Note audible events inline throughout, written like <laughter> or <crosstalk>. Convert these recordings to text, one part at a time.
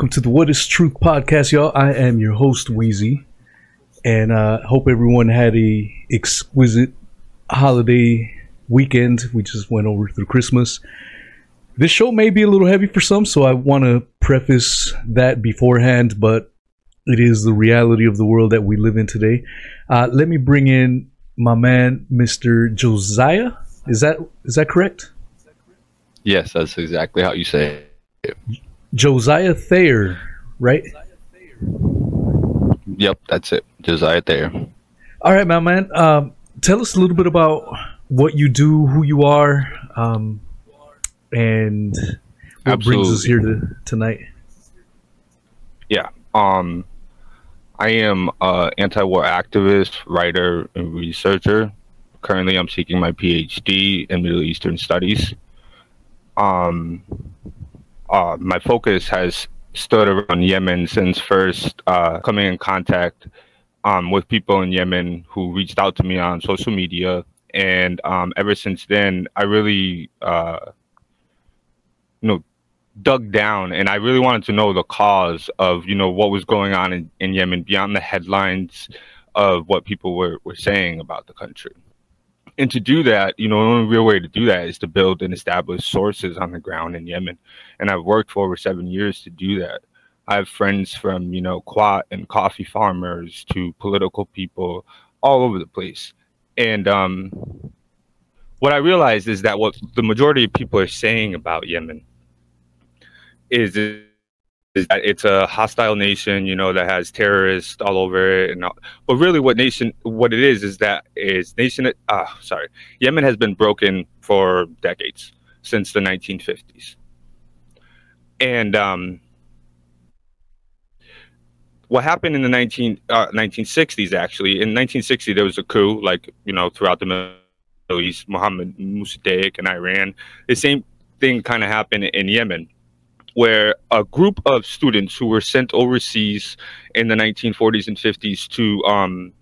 Welcome to the What is Truth podcast, y'all. I am your host, Wheezy, and uh, hope everyone had a exquisite holiday weekend. We just went over through Christmas. This show may be a little heavy for some, so I want to preface that beforehand, but it is the reality of the world that we live in today. Uh, let me bring in my man, Mr. Josiah. Is that is that correct? Yes, that's exactly how you say it. Josiah Thayer, right? Yep, that's it. Josiah Thayer. All right, my man. Um, tell us a little bit about what you do, who you are, um, and what Absolutely. brings us here to, tonight. Yeah. Um, I am an anti-war activist, writer, and researcher. Currently, I'm seeking my PhD in Middle Eastern Studies. Um, uh, my focus has stood around Yemen since first uh, coming in contact um, with people in Yemen who reached out to me on social media. And um, ever since then, I really, uh, you know, dug down and I really wanted to know the cause of, you know, what was going on in, in Yemen beyond the headlines of what people were, were saying about the country and to do that, you know, the only real way to do that is to build and establish sources on the ground in Yemen. And I've worked for over seven years to do that. I have friends from, you know, qat and coffee farmers to political people all over the place. And um, what I realized is that what the majority of people are saying about Yemen is it's a hostile nation, you know, that has terrorists all over it. And all, but really, what nation, what it is, is that is nation. Uh, sorry, Yemen has been broken for decades since the 1950s, and um, what happened in the 19 uh, 1960s actually in 1960 there was a coup, like you know, throughout the Middle East, Mohammed Mossadegh and Iran. The same thing kind of happened in Yemen where a group of students who were sent overseas in the 1940s and 50s to um,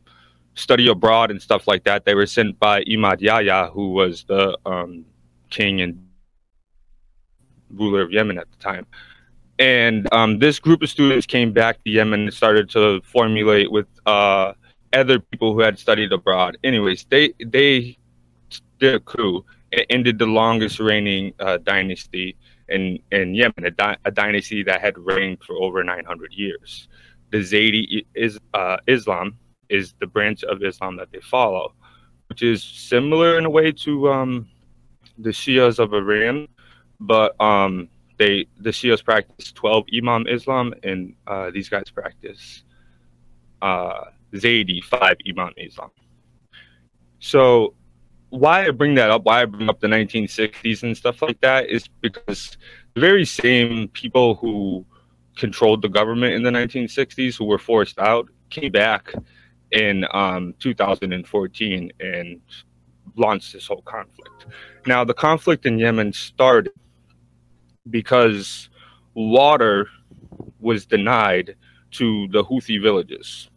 study abroad and stuff like that, they were sent by Imam Yahya, who was the um, king and ruler of Yemen at the time. And um, this group of students came back to Yemen and started to formulate with uh, other people who had studied abroad. Anyways, they they did a coup. It ended the longest reigning uh, dynasty in, in Yemen, a, di- a dynasty that had reigned for over 900 years. The Zaydi is, uh, Islam is the branch of Islam that they follow, which is similar in a way to um, the Shias of Iran, but um, they the Shias practice 12 Imam Islam, and uh, these guys practice uh, Zaydi, five Imam Islam. So why I bring that up, why I bring up the 1960s and stuff like that, is because the very same people who controlled the government in the 1960s, who were forced out, came back in um, 2014 and launched this whole conflict. Now, the conflict in Yemen started because water was denied to the Houthi villages.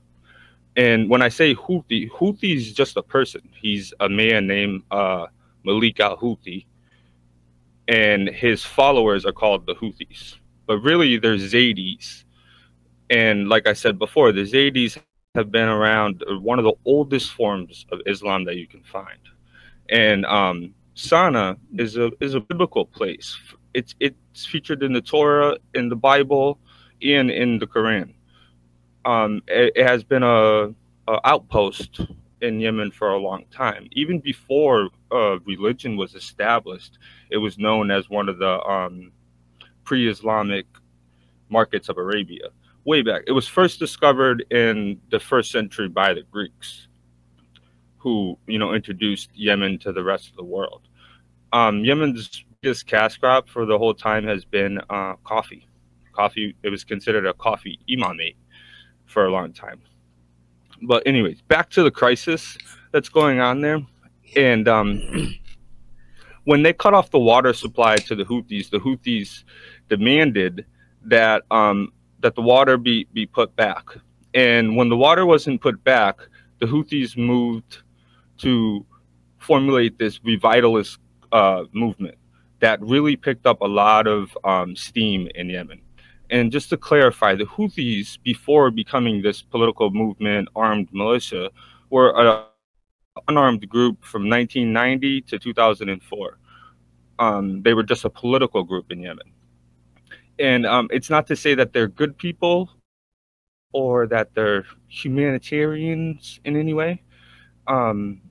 And when I say Houthi, Houthi is just a person. He's a man named uh, Malik al Houthi, and his followers are called the Houthis. But really, they're Zaydis. And like I said before, the Zaydis have been around uh, one of the oldest forms of Islam that you can find. And um, Sana'a is a is a biblical place. It's it's featured in the Torah, in the Bible, and in the Quran um, it, it, has been a, a, outpost in Yemen for a long time. Even before uh, religion was established, it was known as one of the um, pre-Islamic markets of Arabia. Way back, it was first discovered in the first century by the Greeks, who you know introduced Yemen to the rest of the world. Um, Yemen's biggest cash crop for the whole time has been uh, coffee. Coffee. It was considered a coffee imamate for a long time. But anyways, back to the crisis that's going on there, and um, <clears throat> when they cut off the water supply to the Houthis, the Houthis demanded that um, that the water be be put back. And when the water wasn't put back, the Houthis moved to formulate this revitalist uh, movement that really picked up a lot of um, steam in Yemen. And just to clarify, the Houthis, before becoming this political movement, armed militia, were an unarmed group from 1990 to 2004. Um, they were just a political group in Yemen. And um, it's not to say that they're good people or that they're humanitarians in any way. Um,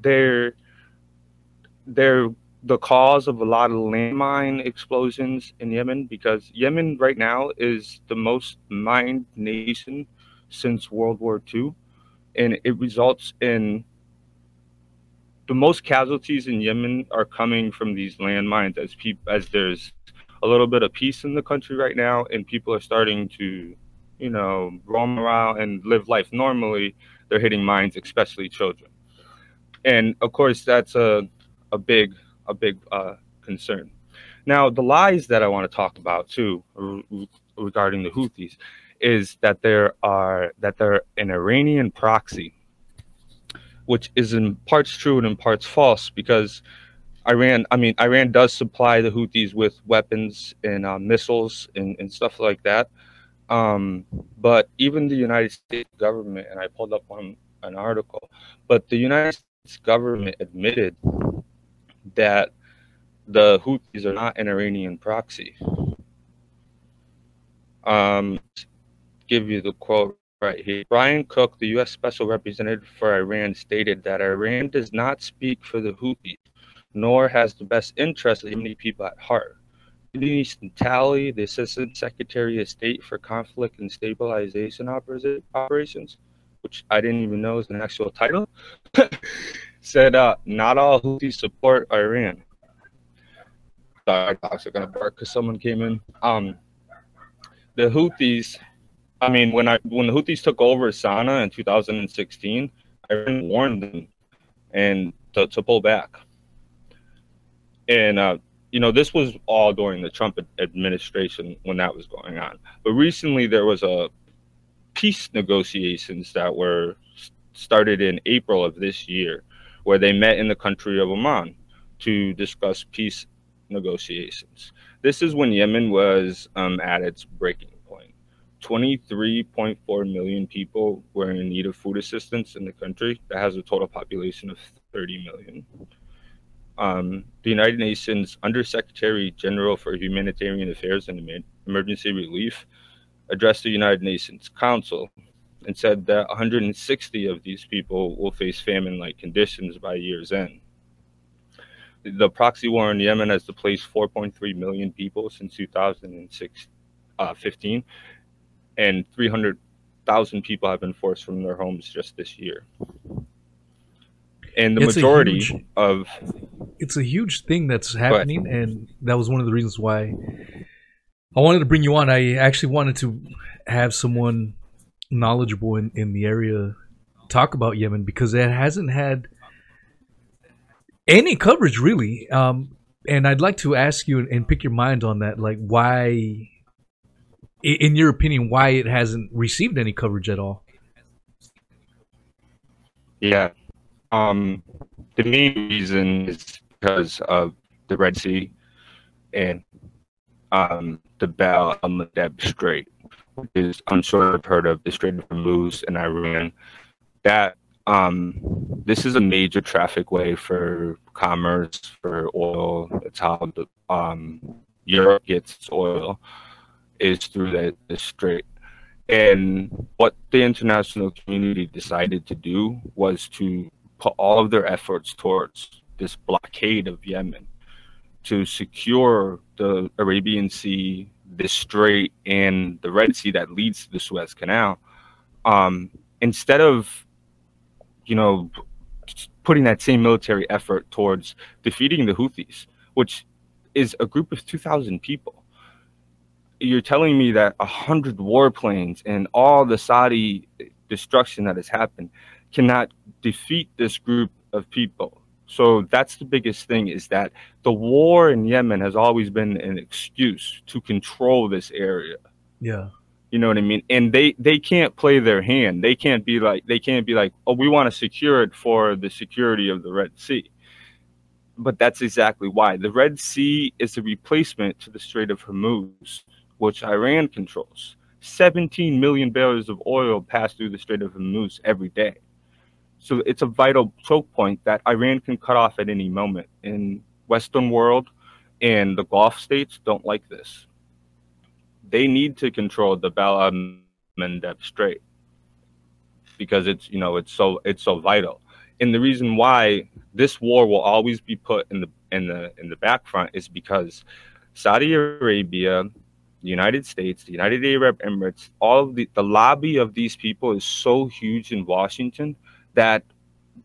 they're they're the cause of a lot of landmine explosions in Yemen because Yemen right now is the most mined nation since World War II, and it results in the most casualties in Yemen are coming from these landmines as people as there's a little bit of peace in the country right now and people are starting to you know roam around and live life normally. They're hitting mines especially children. And of course that's a a big a big uh, concern now the lies that i want to talk about too regarding the houthis is that there are that they're an iranian proxy which is in parts true and in parts false because Iran, I mean, Iran does supply the Houthis with weapons and uh, missiles and, and stuff like that. Um, but even the United States government, and I pulled up on an article, but the United States government admitted that the Houthis are not an Iranian proxy. Um, give you the quote Right here. Brian Hook, the U.S. Special Representative for Iran, stated that Iran does not speak for the Houthis, nor has the best interests of many people at heart. Denise Natali, the Assistant Secretary of State for Conflict and Stabilization Operations, which I didn't even know is an actual title, <laughs> said uh, not all Houthis support Iran. Sorry, dogs are gonna bark because someone came in. Um, the Houthis I mean, when I when the Houthis took over Sana'a in 2016, Iran warned them and to, to pull back. And uh, you know, this was all during the Trump administration when that was going on. But recently, there was a peace negotiations that were started in April of this year, where they met in the country of Oman to discuss peace negotiations. This is when Yemen was um, at its breaking point. 23.4 million people were in need of food assistance in the country that has a total population of 30 million. Um, the United Nations Undersecretary General for Humanitarian Affairs and Emergency Relief addressed the United Nations Council and said that 160 of these people will face famine like conditions by year's end. The proxy war in Yemen has displaced 4.3 million people since 2015, uh, and 300,000 people have been forced from their homes just this year. And the it's majority huge, of it's a huge thing that's happening, and that was one of the reasons why I wanted to bring you on. I actually wanted to have someone knowledgeable in, in the area talk about Yemen because it hasn't had any coverage really. Um, and I'd like to ask you and, and pick your mind on that, like why in your opinion, why it hasn't received any coverage at all? Yeah. Um, the main reason is because of the Red Sea and um, the Bab al Mandeb Strait, which is, I'm sure I've heard of the Strait of Hormuz in Iran. That um, this is a major traffic way for commerce, for oil. It's how the, um, Europe gets its oil is through the, the strait. And what the international community decided to do was to put all of their efforts towards this blockade of Yemen to secure the Arabian Sea, the Strait, and the Red Sea that leads to the Suez Canal. Um, instead of, you know, putting that same military effort towards defeating the Houthis, which is a group of 2,000 people you're telling me that a hundred warplanes and all the Saudi destruction that has happened cannot defeat this group of people. So that's the biggest thing is that the war in Yemen has always been an excuse to control this area. Yeah. You know what I mean? And they they can't play their hand. They can't be like they can't be like, "Oh, we want to secure it for the security of the Red Sea." But that's exactly why. The Red Sea is a replacement to the Strait of Hormuz which Iran controls. 17 million barrels of oil pass through the Strait of Hormuz every day. So it's a vital choke point that Iran can cut off at any moment. In Western world and the Gulf states don't like this. They need to control the Bab Mandeb Strait because it's you know it's so it's so vital. And the reason why this war will always be put in the in the in the back front is because Saudi Arabia, the United States, the United Arab Emirates, all the, the lobby of these people is so huge in Washington that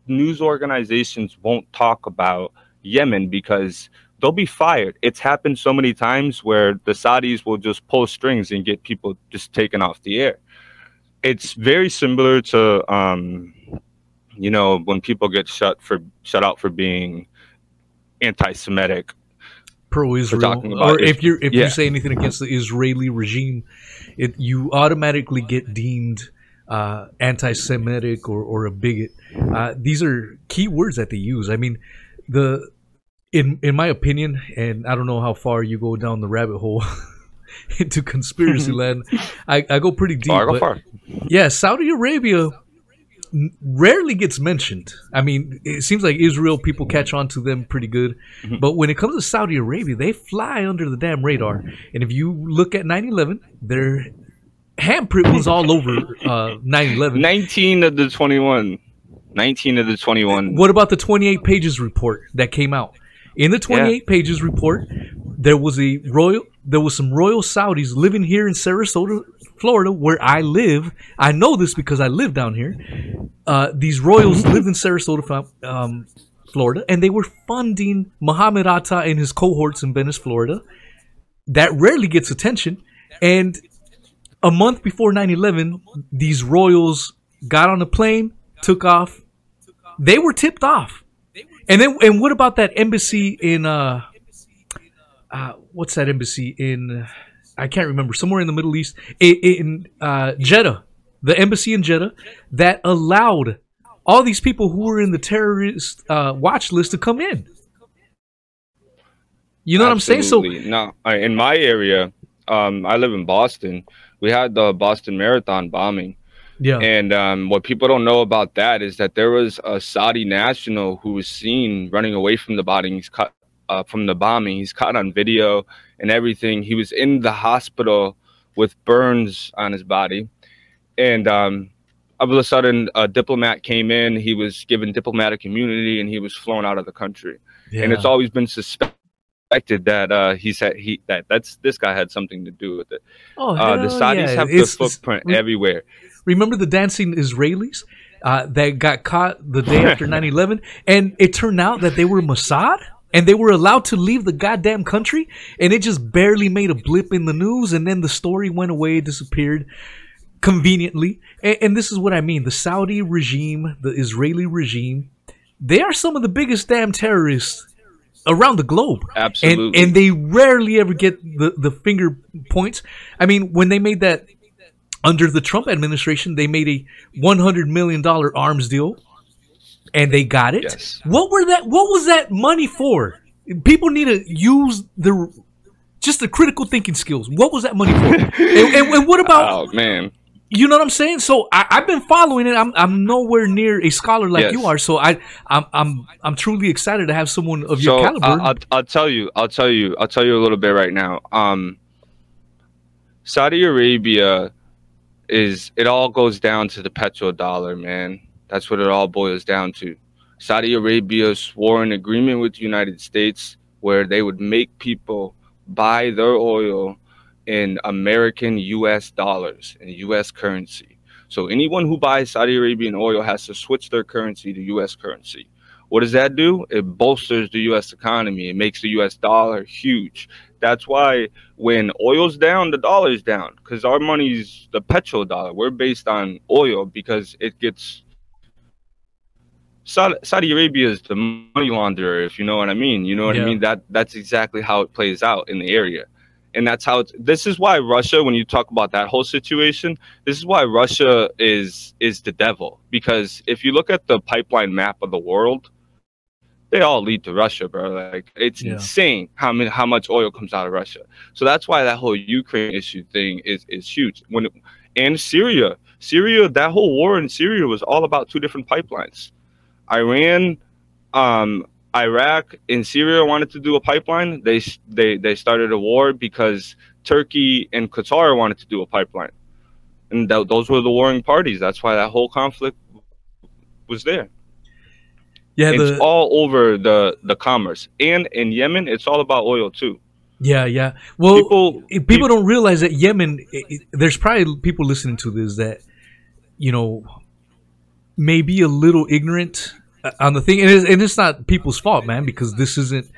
news organizations won't talk about Yemen because they'll be fired. It's happened so many times where the Saudis will just pull strings and get people just taken off the air. It's very similar to, um, you know, when people get shut for shut out for being anti-Semitic pro-Israel, or if you if yeah. you say anything against the Israeli regime, it you automatically get deemed uh, anti-Semitic or, or a bigot. Uh, these are key words that they use. I mean, the in in my opinion, and I don't know how far you go down the rabbit hole <laughs> into conspiracy <laughs> land. I, I go pretty deep. Oh, I go far. Yeah, Saudi Arabia rarely gets mentioned. I mean, it seems like Israel people catch on to them pretty good, mm-hmm. but when it comes to Saudi Arabia, they fly under the damn radar. And if you look at 9/11, they're handprint was all over uh, 9/11. 19 of the 21. 19 of the 21. What about the 28 pages report that came out? In the 28 yeah. pages report, there was a royal there was some royal Saudis living here in Sarasota, Florida, where I live. I know this because I live down here. Uh, these royals lived in Sarasota, um, Florida, and they were funding Muhammad Atta and his cohorts in Venice, Florida. That rarely gets attention. And a month before 9-11 these royals got on a plane took off. They were tipped off. And then and what about that embassy in uh, uh what's that embassy in i can't remember somewhere in the middle east in, in uh, jeddah the embassy in jeddah that allowed all these people who were in the terrorist uh, watch list to come in. You know Absolutely. what i'm saying? So no in my area um, i live in boston we had the Boston Marathon bombing. Yeah. And um, what people don't know about that is that there was a Saudi national who was seen running away from the bombing. He's cut uh, from the bombing. He's caught on video and everything. He was in the hospital with burns on his body, and um, all of a sudden, a diplomat came in. He was given diplomatic immunity, and he was flown out of the country. Yeah. And it's always been suspected suspected that uh, he said he that that's this guy had something to do with it. Oh, uh, the Saudis yeah. have it's, the footprint re- everywhere. Remember the dancing Israelis uh, that got caught the day <laughs> after 9-11? and it turned out that they were Mossad and they were allowed to leave the goddamn country and it just barely made a blip in the news and then the story went away disappeared conveniently and, and, this is what i mean the saudi regime the israeli regime they are some of the biggest damn terrorists around the globe. Absolutely. And, and they rarely ever get the, the finger points. I mean, when they made that under the Trump administration, they made a $100 million arms deal and they got it. Yes. What were that? What was that money for? People need to use the just the critical thinking skills. What was that money for? <laughs> and, and, and, what about? Oh man, you know what I'm saying? So I, have been following it. I'm I'm nowhere near a scholar like yes. you are. So I I'm I'm I'm truly excited to have someone of so your caliber. I'll, I'll, I'll tell you. I'll tell you. I'll tell you a little bit right now. Um, Saudi Arabia is it all goes down to the petrodollar, man. That's what it all boils down to. Saudi Arabia swore an agreement with the United States where they would make people buy their oil in American US dollars and US currency. So anyone who buys Saudi Arabian oil has to switch their currency to US currency. What does that do? It bolsters the US economy. It makes the US dollar huge. That's why when oil's down, the dollar's down because our money's the petrodollar. We're based on oil because it gets Saudi, Saudi Arabia is the money launderer, if you know what I mean. You know what yeah. I mean? That that's exactly how it plays out in the area and that's how it's this is why russia when you talk about that whole situation this is why russia is is the devil because if you look at the pipeline map of the world they all lead to Russia, bro. Like it's yeah. insane how many how much oil comes out of Russia. So that's why that whole Ukraine issue thing is is huge. When it, and Syria, Syria, that whole war in Syria was all about two different pipelines. Iran, um, Iraq, and Syria wanted to do a pipeline. They they they started a war because Turkey and Qatar wanted to do a pipeline, and th- those were the warring parties. That's why that whole conflict was there. Yeah, the, it's all over the the commerce, and in Yemen, it's all about oil too. Yeah, yeah. Well, people people, people don't realize that Yemen. It, it, there's probably people listening to this that you know may be a little ignorant on the thing, and it's, and it's not people's fault, man, because this isn't.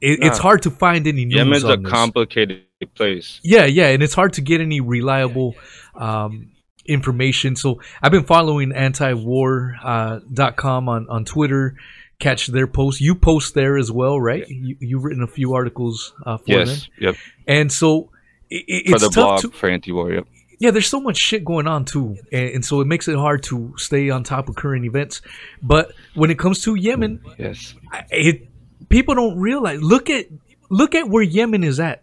It, nah. It's hard to find any news. Yemen's a this. complicated place. Yeah, yeah, and it's hard to get any reliable um, information. So I've been following antiwar.com uh, on on Twitter. Catch their posts. You post there as well, right? You, you've written a few articles uh, for yes, them. Yep. And so it, it's for the tough blog to, for anti-war. Yep yeah, there's so much shit going on too, and, and, so it makes it hard to stay on top of current events. But when it comes to Yemen, yes, it people don't realize. Look at look at where Yemen is at.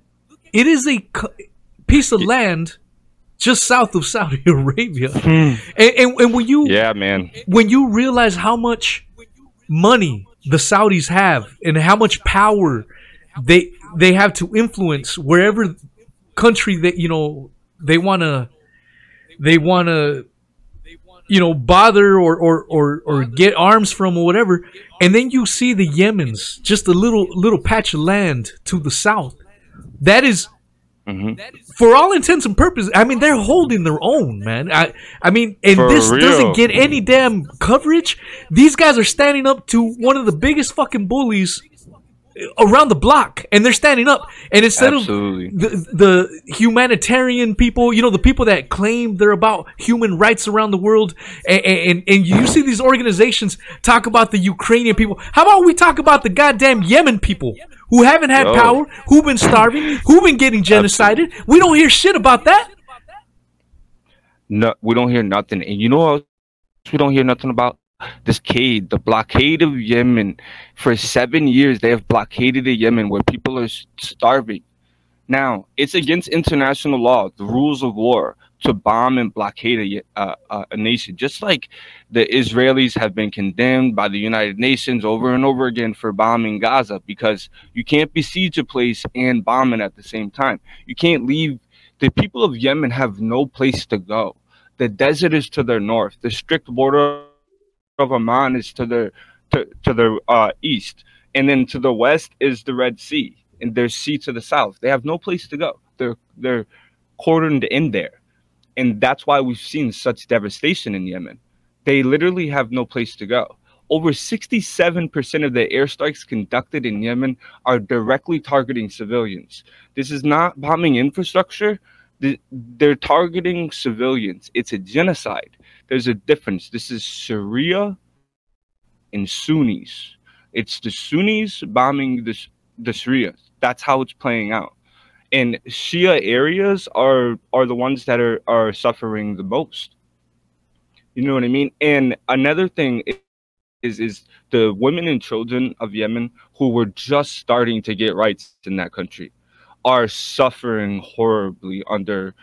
It is a piece of land just south of Saudi <laughs> Arabia, hmm. and, and, and when you yeah man when you realize how much money the Saudis have and how much power they they have to influence wherever country that you know they want to they want to you know bother or, or or or get arms from or whatever and then you see the yemens just a little little patch of land to the south that is, mm-hmm. for all intents and purposes i mean they're holding their own man i i mean and for this real. doesn't get any damn coverage these guys are standing up to one of the biggest fucking bullies around the block and they're standing up and instead Absolutely. of the, the humanitarian people you know the people that claim they're about human rights around the world and, and, and you see these organizations talk about the ukrainian people how about we talk about the goddamn yemen people who haven't had Yo. power who've been starving who've been getting genocided Absolutely. we don't hear shit about that no we don't hear nothing and you know what we don't hear nothing about this cade, the blockade of Yemen. For seven years, they have blockaded the Yemen where people are starving. Now, it's against international law, the rules of war, to bomb and blockade a, a nation. Just like the Israelis have been condemned by the United Nations over and over again for bombing Gaza, because you can't besiege a place and bomb it at the same time. You can't leave. The people of Yemen have no place to go. The desert is to their north. The strict border of Oman is to the to, to the uh, east, and then to the west is the Red Sea, and there's sea to the south. They have no place to go. They're they're cordoned in there, and that's why we've seen such devastation in Yemen. They literally have no place to go. Over 67% of the airstrikes conducted in Yemen are directly targeting civilians. This is not bombing infrastructure. They're targeting civilians. It's a genocide there's a difference. This is Sharia and Sunnis. It's the Sunnis bombing the the Sharia. That's how it's playing out. And Shia areas are are the ones that are are suffering the most. You know what I mean? And another thing is is the women and children of Yemen who were just starting to get rights in that country are suffering horribly under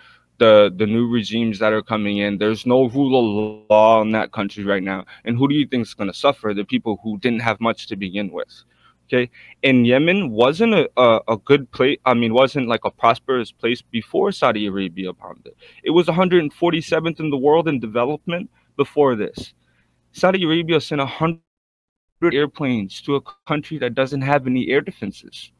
the the new regimes that are coming in. There's no rule of law in that country right now. And who do you think is going to suffer? The people who didn't have much to begin with. Okay, and Yemen wasn't a, a, a good place. I mean, wasn't like a prosperous place before Saudi Arabia bombed it. It was 147th in the world in development before this. Saudi Arabia sent 100 airplanes to a country that doesn't have any air defenses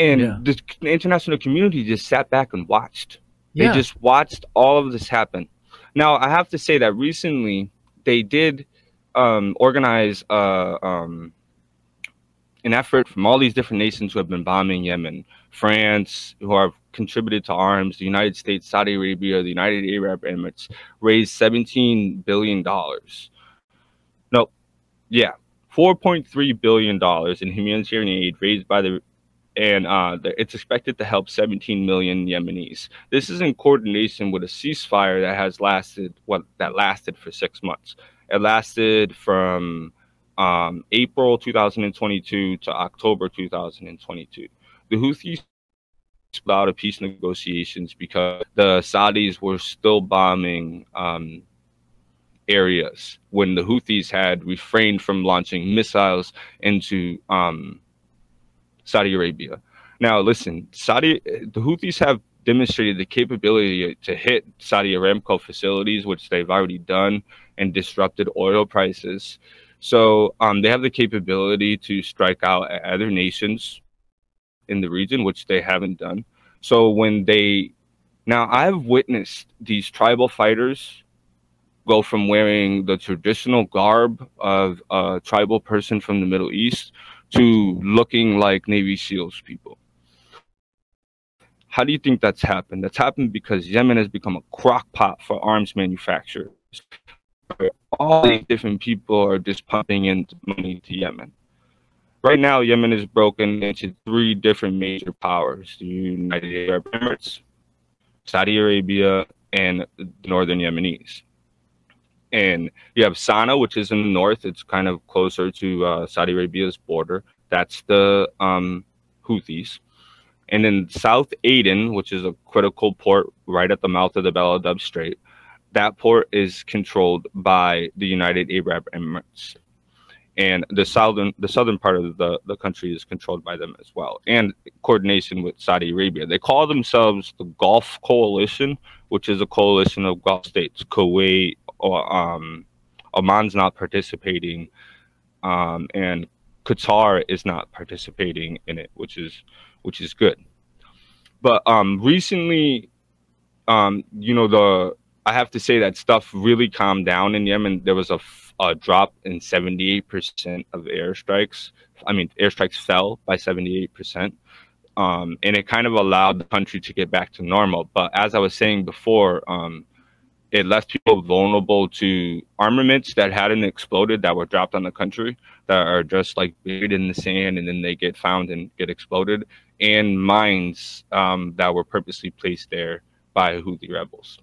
and yeah. the international community just sat back and watched. They yeah. just watched all of this happen. Now, I have to say that recently they did um, organize uh, um, an effort from all these different nations who have been bombing Yemen, France, who have contributed to arms, the United States, Saudi Arabia, the United Arab Emirates, raised $17 billion. No, yeah, $4.3 billion in humanitarian aid raised by the and uh, it's expected to help 17 million Yemenis. This is in coordination with a ceasefire that has lasted what that lasted for six months. It lasted from um, April 2022 to October 2022. The Houthis out of peace negotiations because the Saudis were still bombing um, areas when the Houthis had refrained from launching missiles into um, Saudi Arabia. Now, listen, Saudi, the Houthis have demonstrated the capability to hit Saudi Aramco facilities, which they've already done, and disrupted oil prices. So um, they have the capability to strike out at other nations in the region, which they haven't done. So when they now, I've witnessed these tribal fighters go from wearing the traditional garb of a tribal person from the Middle East to looking like Navy SEALs people. How do you think that's happened? That's happened because Yemen has become a crock pot for arms manufacturers. All these different people are just pumping in money to Yemen. Right now, Yemen is broken into three different major powers the United Arab Emirates, Saudi Arabia, and the Northern Yemenis. And you have Sana'a, which is in the north. It's kind of closer to uh, Saudi Arabia's border. That's the um, Houthis. And then South Aden, which is a critical port right at the mouth of the Bab el-Mandeb Strait, that port is controlled by the United Arab Emirates and the southern the southern part of the, the country is controlled by them as well and coordination with saudi arabia they call themselves the gulf coalition which is a coalition of gulf states kuwait or um, oman's not participating um, and qatar is not participating in it which is which is good but um, recently um, you know the i have to say that stuff really calmed down in yemen there was a a drop in 78% of airstrikes. I mean, airstrikes fell by 78%. Um, and it kind of allowed the country to get back to normal. But as I was saying before, um, it left people vulnerable to armaments that hadn't exploded that were dropped on the country that are just like buried in the sand and then they get found and get exploded, and mines um, that were purposely placed there by Houthi rebels.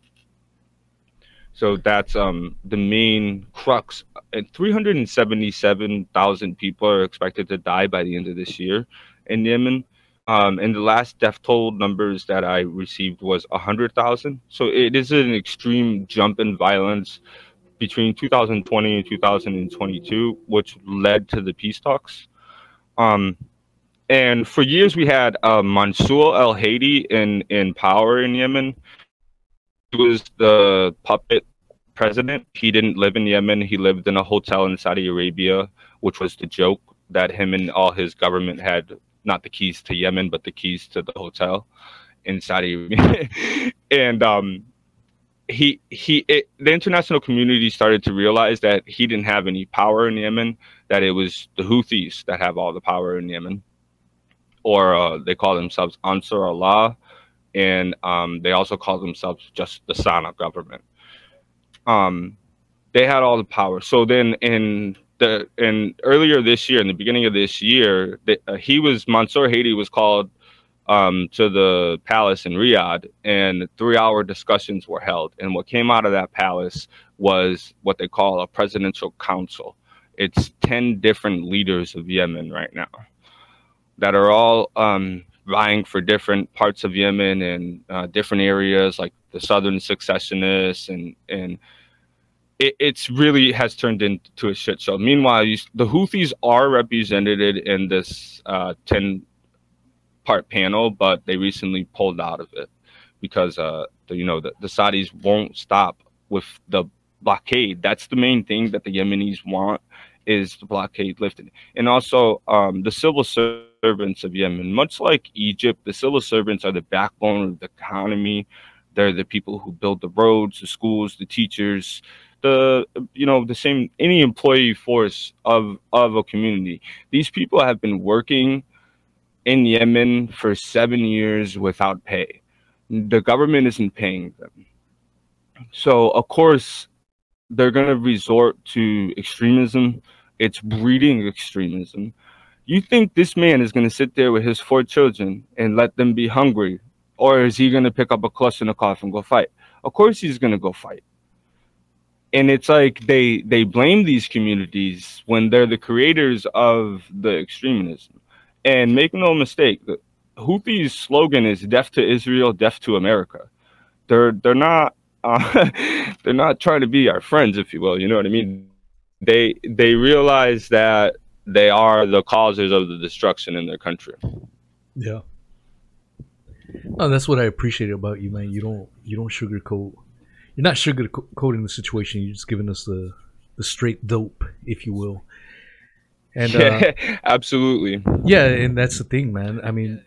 So that's um, the main crux. And 377,000 people are expected to die by the end of this year in Yemen. Um, and the last death toll numbers that I received was 100,000. So it is an extreme jump in violence between 2020 and 2022, which led to the peace talks. Um, and for years, we had uh, Mansour al Hadi in, in power in Yemen He was the puppet president. He didn't live in Yemen. He lived in a hotel in Saudi Arabia, which was the joke that him and all his government had not the keys to Yemen, but the keys to the hotel in Saudi <laughs> and um, he he it, the international community started to realize that he didn't have any power in Yemen. That it was the Houthis that have all the power in Yemen, or uh, they call themselves Ansar Allah and um, they also call themselves just the Sana'a government. Um, they had all the power. So then in the in earlier this year, in the beginning of this year, the, uh, he was Mansour Hadi was called um, to the palace in Riyadh, and three-hour discussions were held. And what came out of that palace was what they call a presidential council. It's ten different leaders of Yemen right now that are all um, vying for different parts of Yemen and uh, different areas like the southern secessionists and and it, it's really has turned into a shit show. Meanwhile, you, the Houthis are represented in this uh, ten part panel, but they recently pulled out of it because uh, the, you know the, the Saudis won't stop with the blockade. That's the main thing that the Yemenis want is the blockade lifted, and also um, the civil servants of Yemen. Much like Egypt, the civil servants are the backbone of the economy. They're the people who build the roads, the schools, the teachers, the you know the same any employee force of of a community. These people have been working in Yemen for seven years without pay. The government isn't paying them. So of course they're going to resort to extremism it's breeding extremism. You think this man is going to sit there with his four children and let them be hungry? Or is he going to pick up a Kalashnikov and go fight? Of course he's going to go fight. And it's like they they blame these communities when they're the creators of the extremism. And make no mistake, Houthis' slogan is "Death to Israel, Death to America." They're they're not uh, <laughs> they're not trying to be our friends, if you will. You know what I mean? They they realize that they are the causes of the destruction in their country. Yeah. Oh, that's what I appreciate about you, man. You don't you don't sugarcoat. You're not sugarcoating the situation. You're just giving us the the straight dope, if you will. And uh, <laughs> absolutely. Yeah, and that's the thing, man. I mean,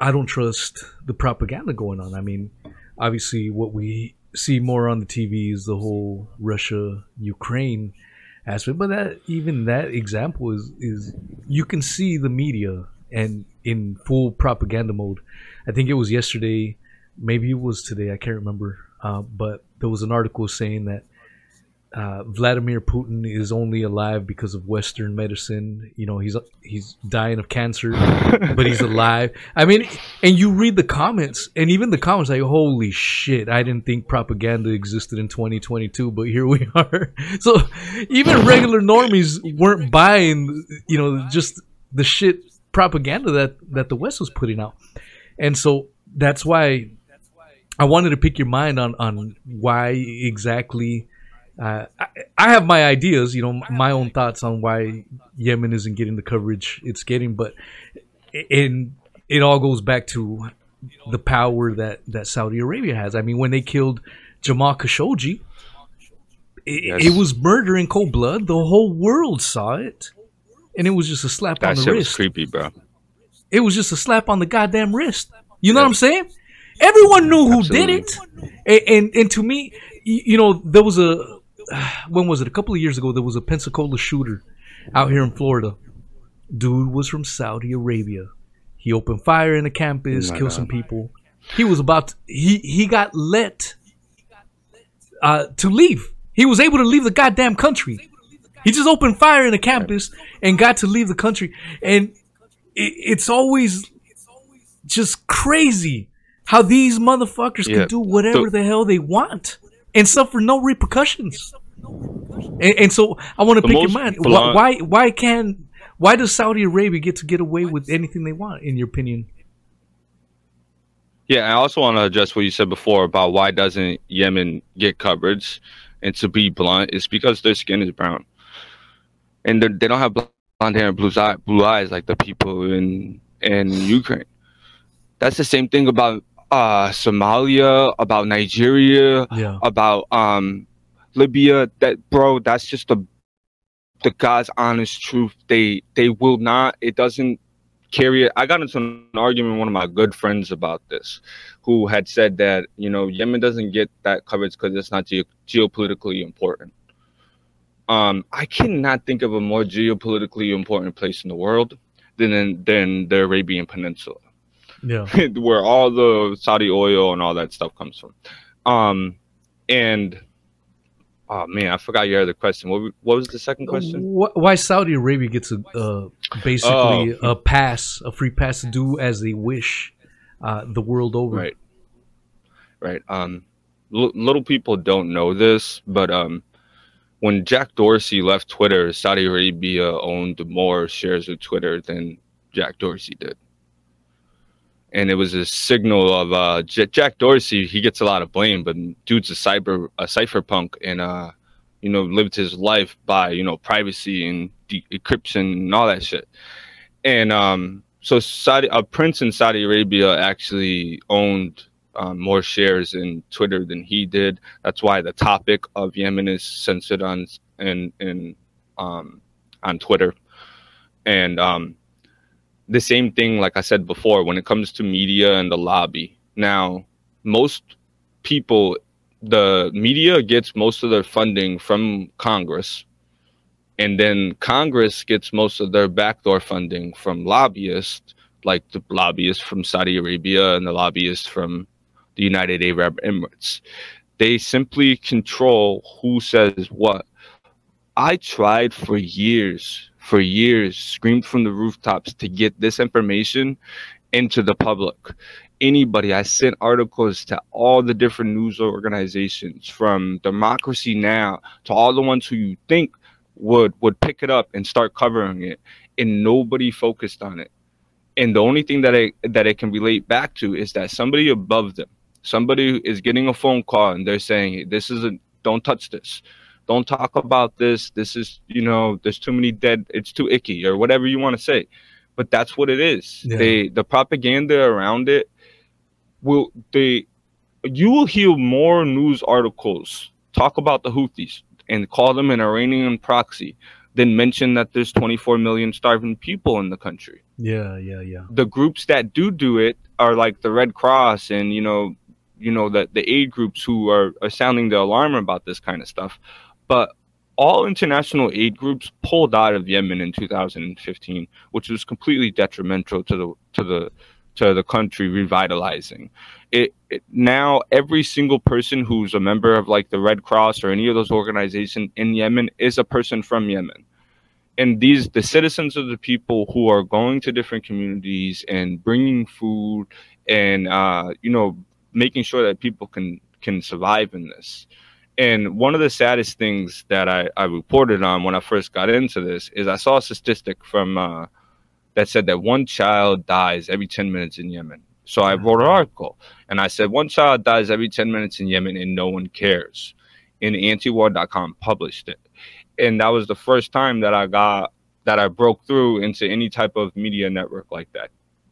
I don't trust the propaganda going on. I mean, obviously, what we see more on the TV is the whole Russia Ukraine aspect, but that even that example is is you can see the media and in full propaganda mode. I think it was yesterday, maybe it was today. I can't remember, uh, but there was an article saying that uh, Vladimir Putin is only alive because of Western medicine. You know, he's he's dying of cancer, <laughs> but he's alive. I mean, and you read the comments, and even the comments like, "Holy shit! I didn't think propaganda existed in 2022, but here we <laughs> are." So even regular normies weren't buying, you know, just the shit propaganda that that the West was putting out, and so that's why I wanted to pick your mind on on why exactly uh, I, I, have my ideas, you know, my own thoughts on why Yemen isn't getting the coverage it's getting, but in it all goes back to the power that that Saudi Arabia has. I mean, when they killed Jamal Khashoggi, it, yes. it was murder in cold blood. The whole world saw it, and it was just a slap that on the wrist. Creepy, bro. It was just a slap on the goddamn wrist. You know yeah. what I'm saying? Everyone knew who Absolutely. did it, and, and and to me, you know, there was a <sighs> when was it? A couple of years ago, there was a Pensacola shooter out here in Florida. Dude was from Saudi Arabia. He opened fire in the campus, oh killed God. some people. He was about to, he he got let uh, to leave. He was able to leave the goddamn country. He just opened fire in the campus and got to leave the country. And it, it's always just crazy how these motherfuckers yeah. can do whatever so, the hell they want and suffer no repercussions. And, and so I want to pick your mind. Why, why, why can why does Saudi Arabia get to get away with anything they want? In your opinion? Yeah, I also want to address what you said before about why doesn't Yemen get coverage. And to be blunt, it's because their skin is brown, and they don't have blonde hair and blue, eye, blue eyes like the people in in Ukraine. That's the same thing about uh, Somalia, about Nigeria, yeah. about um, Libya. That bro, that's just the the God's honest truth. They they will not. It doesn't carry it. I got into an argument with one of my good friends about this, who had said that you know Yemen doesn't get that coverage because it's not ge- geopolitically important. Um, I cannot think of a more geopolitically important place in the world than than the Arabian Peninsula yeah. <laughs> where all the saudi oil and all that stuff comes from. Um and oh man i forgot your other question. What, what was the second question? Why saudi arabia gets a uh, basically oh. a pass a free pass to do as they wish uh, the world over. Right. Right. Um l- little people don't know this but um when jack dorsey left twitter saudi arabia owned more shares of twitter than jack dorsey did and it was a signal of uh, J- Jack Dorsey. He gets a lot of blame, but dude's a cyber a cypherpunk, and uh, you know lived his life by you know privacy and de- encryption and all that shit. And um, so Saudi, a prince in Saudi Arabia actually owned um, more shares in Twitter than he did. That's why the topic of Yemen is censored on in um, on Twitter, and um, the same thing, like I said before, when it comes to media and the lobby. Now, most people, the media gets most of their funding from Congress, and then Congress gets most of their backdoor funding from lobbyists, like the lobbyists from Saudi Arabia and the lobbyists from the United Arab Emirates. They simply control who says what. I tried for years for years screamed from the rooftops to get this information into the public anybody. I sent articles to all the different news organizations from Democracy Now to all the ones who you think would would pick it up and start covering it, and nobody focused on it. And the only thing that I that it can relate back to is that somebody above them, somebody is getting a phone call and they're saying, "This isn't. Don't touch this." Don't talk about this. This is, you know, there's too many dead. It's too icky, or whatever you want to say. But that's what it is. Yeah. They the propaganda around it will they you will hear more news articles talk about the Houthis and call them an Iranian proxy than mention that there's 24 million starving people in the country. Yeah, yeah, yeah. The groups that do do it are like the Red Cross and you know, you know the the aid groups who are, are sounding the alarm about this kind of stuff. But all international aid groups pulled out of Yemen in 2015, which was completely detrimental to the to the to the country revitalizing. It, it, now every single person who's a member of like the Red Cross or any of those organizations in Yemen is a person from Yemen. And these the citizens of the people who are going to different communities and bringing food and uh, you know making sure that people can can survive in this. And one of the saddest things that I, I reported on when I first got into this is I saw a statistic from uh, that said that one child dies every 10 minutes in Yemen. So I wrote an article and I said one child dies every 10 minutes in Yemen and no one cares. And antiwar.com published it. And that was the first time that I got that I broke through into any type of media network like that.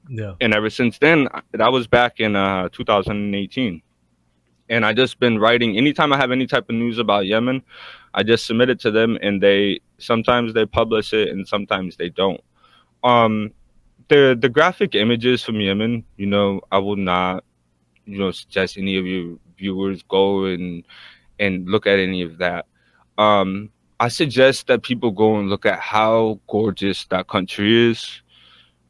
Yeah. And ever since then, that was back in uh, 2018. And I just been writing anytime I have any type of news about Yemen, I just submit it to them and they sometimes they publish it and sometimes they don't um the the graphic images from Yemen, you know, I will not, you know, suggest any of your viewers go and and look at any of that. Um, I suggest that people go and look at how gorgeous that country is.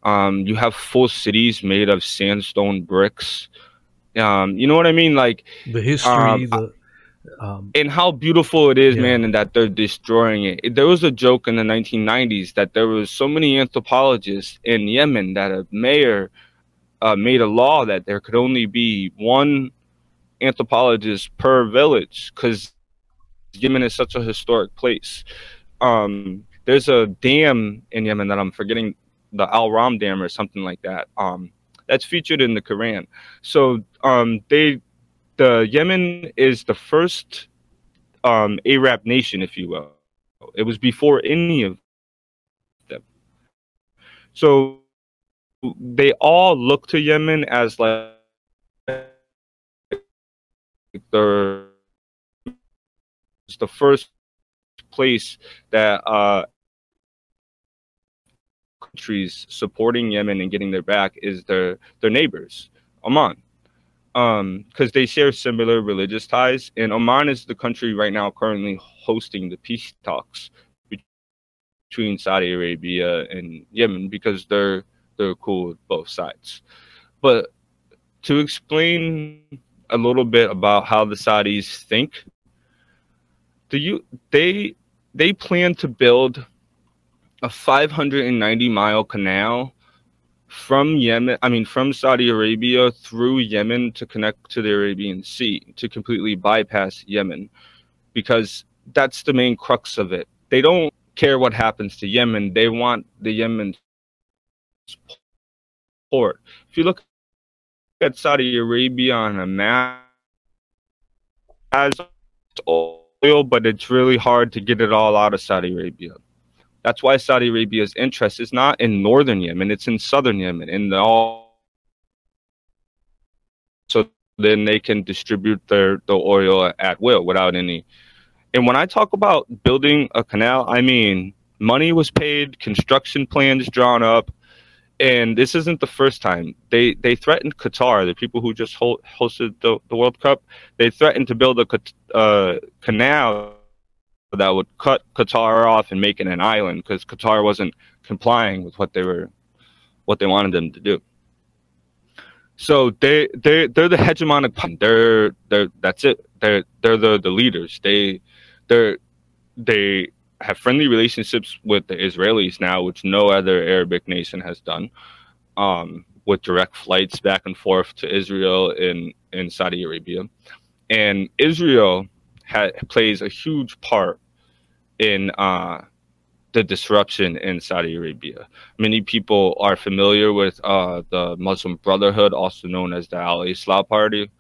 Um, you have full cities made of sandstone bricks. Um, you know what I mean? Like the history, um, the um, and how beautiful it is, yeah. man, and that they're destroying it. There was a joke in the 1990s that there was so many anthropologists in Yemen that a mayor uh, made a law that there could only be one anthropologist per village because Yemen is such a historic place. Um, there's a dam in Yemen that I'm forgetting, the Al Ram Dam or something like that. Um, that's featured in the Quran. So um, they the Yemen is the first um, Arab nation, if you will. It was before any of them. So they all look to Yemen as like the the first place that uh, countries supporting Yemen and getting their back is their their neighbors, Oman. Um because they share similar religious ties and oman is the country right now currently hosting the peace talks between saudi arabia and yemen because they're they're cool with both sides. But to explain a little bit about how the saudis think do you they they plan to build a 590 mile canal from Yemen, I mean, from Saudi Arabia through Yemen to connect to the Arabian Sea to completely bypass Yemen because that's the main crux of it. They don't care what happens to Yemen, they want the Yemen port. If you look at Saudi Arabia on a map, has oil, but it's really hard to get it all out of Saudi Arabia. That's why Saudi Arabia's interest is not in northern Yemen, it's in southern Yemen, in the all so then they can distribute their the oil at will without any and when I talk about building a canal, I mean money was paid, construction plans drawn up, and this isn't the first time. They they threatened Qatar, the people who just hosted the, the World Cup. They threatened to build a uh, canal that would cut Qatar off and make it an island because Qatar wasn't complying with what they were what they wanted them to do. So they they they're the hegemonic they're they're that's it. They're they're the, the leaders. They they're they have friendly relationships with the Israelis now, which no other Arabic nation has done. Um, with direct flights back and forth to Israel in and Saudi Arabia. And Israel ha- plays a huge part in uh, the disruption in Saudi Arabia. Many people are familiar with uh, the Muslim Brotherhood, also known as the Al Islah Party.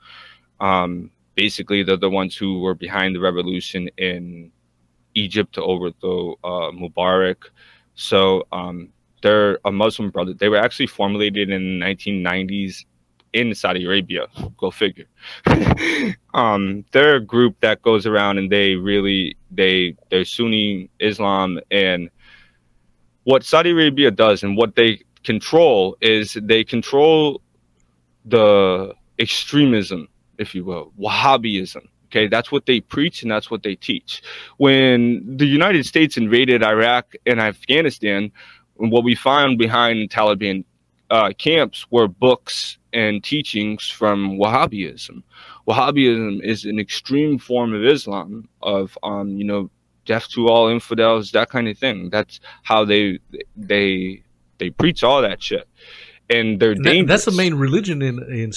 Um, basically, they're the ones who were behind the revolution in Egypt to overthrow uh, Mubarak. So um, they're a Muslim brother. They were actually formulated in the 1990s in Saudi Arabia. Go figure. <laughs> um, they're a group that goes around and they really they they're Sunni Islam and what Saudi Arabia does and what they control is they control the extremism, if you will, Wahhabism. Okay, that's what they preach and that's what they teach. When the United States invaded Iraq and Afghanistan, what we found behind Taliban uh, camps were books and teachings from Wahhabism. Wahhabism is an extreme form of Islam, of um, you know, death to all infidels, that kind of thing. That's how they they they preach all that shit, and they're dangerous. That's the main religion in in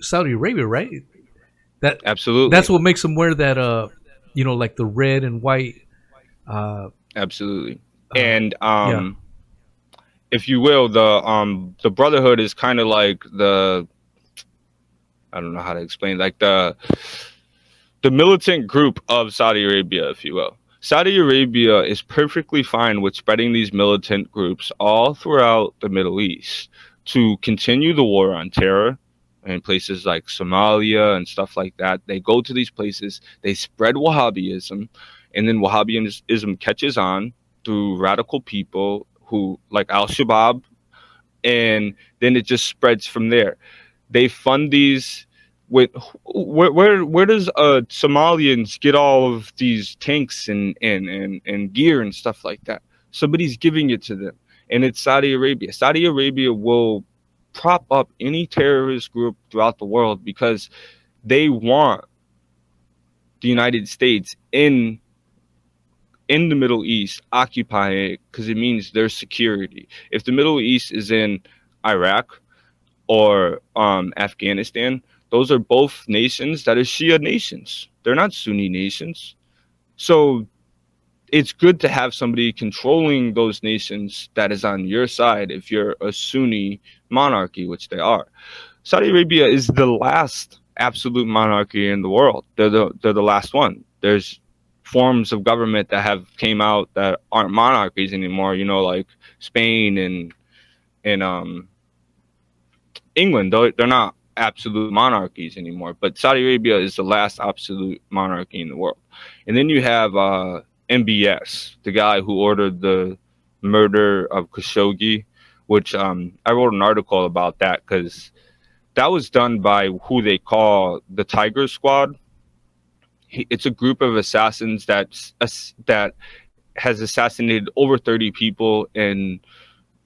Saudi Arabia, right? That absolutely. That's what makes them wear that uh, you know, like the red and white. Uh, absolutely, uh, and um. Yeah if you will, the um the Brotherhood is kind of like the I don't know how to explain like the the militant group of Saudi Arabia, if you will. Saudi Arabia is perfectly fine with spreading these militant groups all throughout the Middle East to continue the war on terror in places like Somalia and stuff like that. They go to these places, they spread Wahhabism, and then Wahhabism catches on through radical people who like Al Shabaab, and then it just spreads from there. They fund these with where where, where does uh Somalians get all of these tanks and, and and and gear and stuff like that? Somebody's giving it to them, and it's Saudi Arabia. Saudi Arabia will prop up any terrorist group throughout the world because they want the United States in in the Middle East occupy it because it means their security. If the Middle East is in Iraq or um, Afghanistan, those are both nations that are Shia nations. They're not Sunni nations. So it's good to have somebody controlling those nations that is on your side if you're a Sunni monarchy, which they are. Saudi Arabia is the last absolute monarchy in the world. They're the they're the last one. There's forms of government that have came out that aren't monarchies anymore. You know, like Spain and and um, England. They're, they're not absolute monarchies anymore. But Saudi Arabia is the last absolute monarchy in the world. And then you have uh, MBS, the guy who ordered the murder of Khashoggi, which um, I wrote an article about that because that was done by who they call the Tiger Squad it's a group of assassins that that has assassinated over 30 people in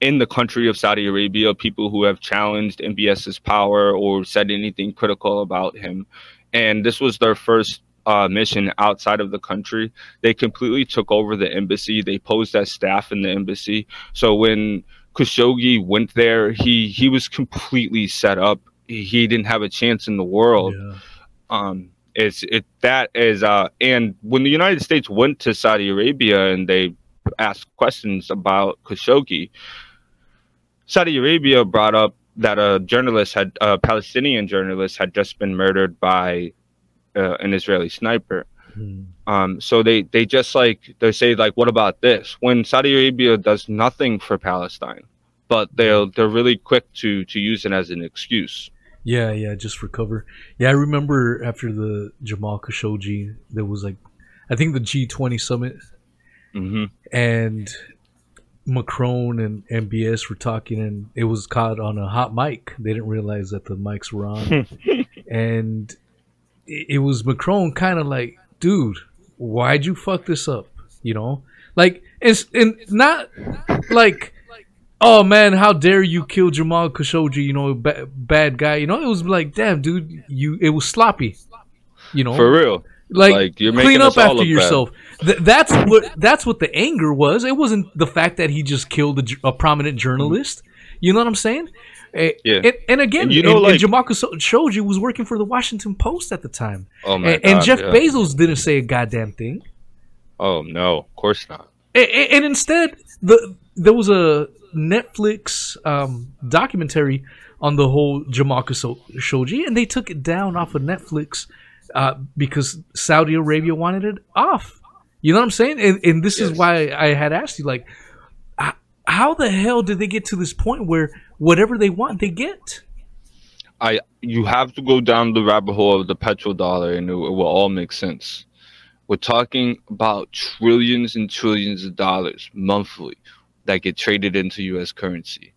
in the country of Saudi Arabia, people who have challenged MBS's power or said anything critical about him. And this was their first uh, mission outside of the country. They completely took over the embassy. They posed as staff in the embassy. So when Khashoggi went there, he he was completely set up. He, he didn't have a chance in the world. Yeah. Um, it's it that is uh and when the United States went to Saudi Arabia and they asked questions about Khashoggi, Saudi Arabia brought up that a journalist had a Palestinian journalist had just been murdered by uh, an Israeli sniper. Hmm. Um, so they they just like they say like what about this when Saudi Arabia does nothing for Palestine, but they're they're really quick to to use it as an excuse. Yeah, yeah, just recover. Yeah, I remember after the Jamal Khashoggi, there was like, I think the G20 summit, mm-hmm. and Macron and MBS were talking, and it was caught on a hot mic. They didn't realize that the mics were on, <laughs> and it, it was Macron kind of like, dude, why'd you fuck this up? You know, like it's and not like oh man, how dare you kill Jamal Khashoggi? You know, ba- bad guy. You know, it was like, damn, dude, you. It was sloppy. You know, for real. Like, like you're clean up after yourself. Th- that's what that's what the anger was. It wasn't the fact that he just killed a, a prominent journalist. Mm-hmm. You know what I'm saying? Yeah. And, and again, And you know, and, like- Jamarcus So- Shoji was working for the Washington Post at the time. Oh my and, and Jeff yeah. Bezos didn't say a goddamn thing. Oh no, of course not. And instead the there was a Netflix um, documentary on the whole So- Shoji, and they took it down off of Netflix uh, because Saudi Arabia wanted it off. You know what I'm saying? And, and this is why I had asked you, like, how the hell did they get to this point where whatever they want, they get? I you have to go down the rabbit hole of the petrodollar, and it, it will all make sense. We're talking about trillions and trillions of dollars monthly that get traded into U.S. currency.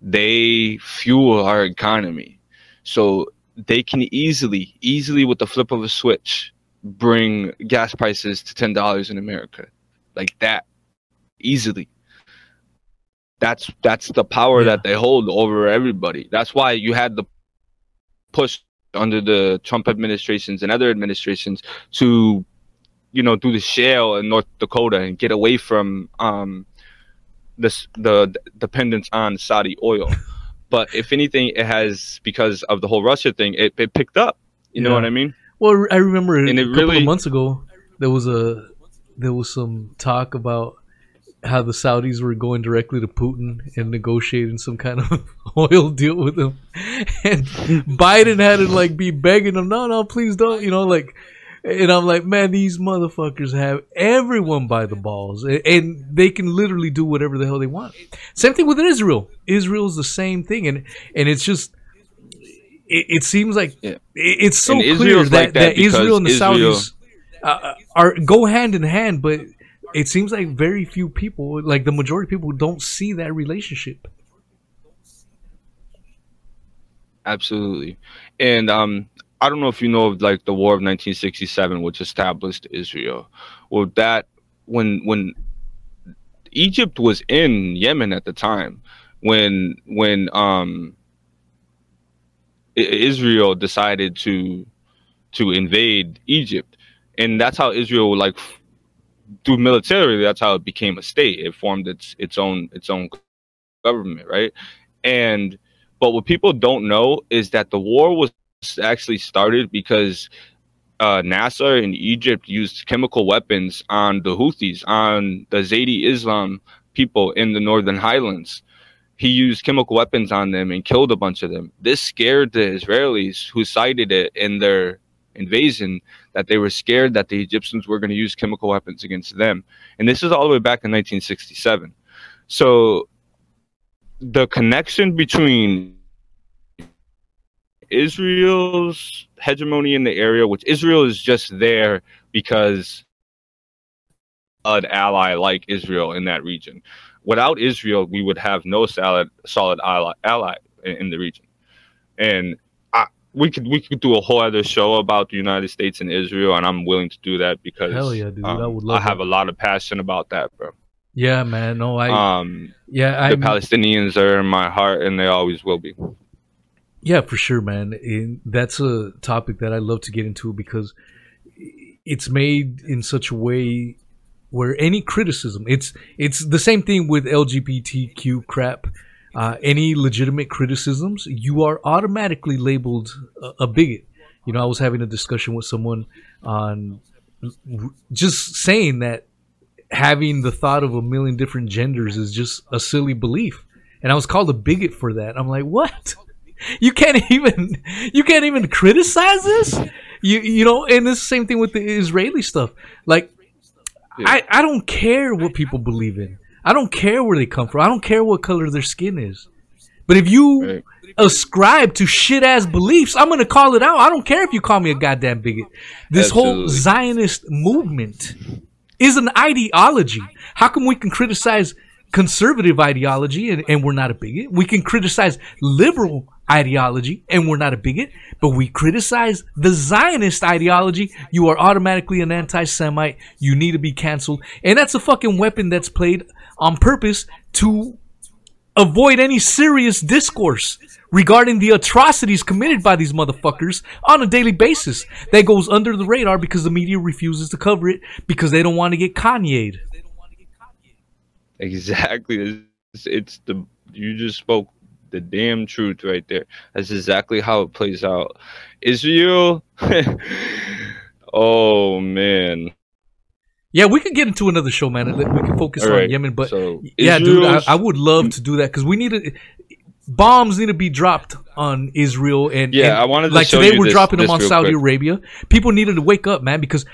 They fuel our economy, so they can easily, easily with the flip of a switch, bring gas prices to ten dollars in America, like that, easily. That's that's the power Yeah. that they hold over everybody. That's why you had the push under the Trump administrations and other administrations to, you know, do the shale in North Dakota and get away from um, this the dependence on Saudi oil. But if anything, it has because of the whole Russia thing, it, it picked up. You know what I mean? Well, I remember And a couple of months ago there was a there was some talk about how the Saudis were going directly to Putin and negotiating some kind of <laughs> oil deal with him, <laughs> and Biden had to like be begging him, no, no, please don't, you know, like. And I'm like, man, these motherfuckers have everyone by the balls, and they can literally do whatever the hell they want. Same thing with Israel. Israel's the same thing, and and it's just, it, it seems like Yeah. it's so And clear that, like that that Israel and the Israel- Saudis uh, are go hand in hand, but it seems like very few people, like the majority of people, don't see that relationship. Absolutely. And um I don't know if you know of like the War of 1967 which established Israel. Well that when when Egypt was in Yemen at the time when when um Israel decided to to invade Egypt and that's how Israel like through militarily that's how it became a state it formed its its own its own government right and but what people don't know is that the war was actually started because uh, Nasser in Egypt used chemical weapons on the Houthis, on the Zaidi Islam people in the Northern Highlands. He used chemical weapons on them and killed a bunch of them. This scared the Israelis who cited it in their invasion that they were scared that the Egyptians were going to use chemical weapons against them. And this is all the way back in 1967. So the connection between Israel's hegemony in the area, which Israel is just there because an ally like Israel in that region. Without Israel, we would have no solid solid ally, ally in, in the region. And I, we could we could do a whole other show about the United States and Israel, and I'm willing to do that because Hell yeah, dude, I um, would love I have that. a lot of passion about that, bro. Yeah, man. No, I Um, yeah, I the Palestinians are in my heart, and they always will be. Yeah, for sure, man. And that's a topic that I love to get into because it's made in such a way where any criticism, it's it's the same thing with LGBTQ crap. Uh, any legitimate criticisms, you are automatically labeled a, a bigot. You know, I was having a discussion with someone on just saying that having the thought of a million different genders is just a silly belief, and I was called a bigot for that. I'm like, what? <laughs> you can't even you can't even criticize this? You you know and it's the same thing with the israeli stuff. Like i i don't care what people believe in. I don't care where they come from. I don't care what color their skin is. But if you Right. ascribe to shit ass beliefs i'm gonna call it out. I don't care if you call me a goddamn bigot. This whole zionist movement is an ideology. How come we can criticize conservative ideology and, and we're not a bigot? We can criticize liberal ideology and we're not a bigot but we criticize the zionist ideology you are automatically an anti-semite you need to be canceled and that's a fucking weapon that's played on purpose to avoid any serious discourse regarding the atrocities committed by these motherfuckers on a daily basis that goes under the radar because the media refuses to cover it because they don't want to get Kanye'd. Exactly. It's, it's the you just spoke the damn truth right there. That's exactly how it plays out. Israel, <laughs> oh man. Yeah, we could get into another show, man. We can focus All on Yemen, but so yeah, dude, I, I would love to do that because we need to. Bombs need to be dropped on Israel, and Yeah, and I wanted to like today we're this- dropping them on Saudi quick. Arabia. People needed to wake up, man, because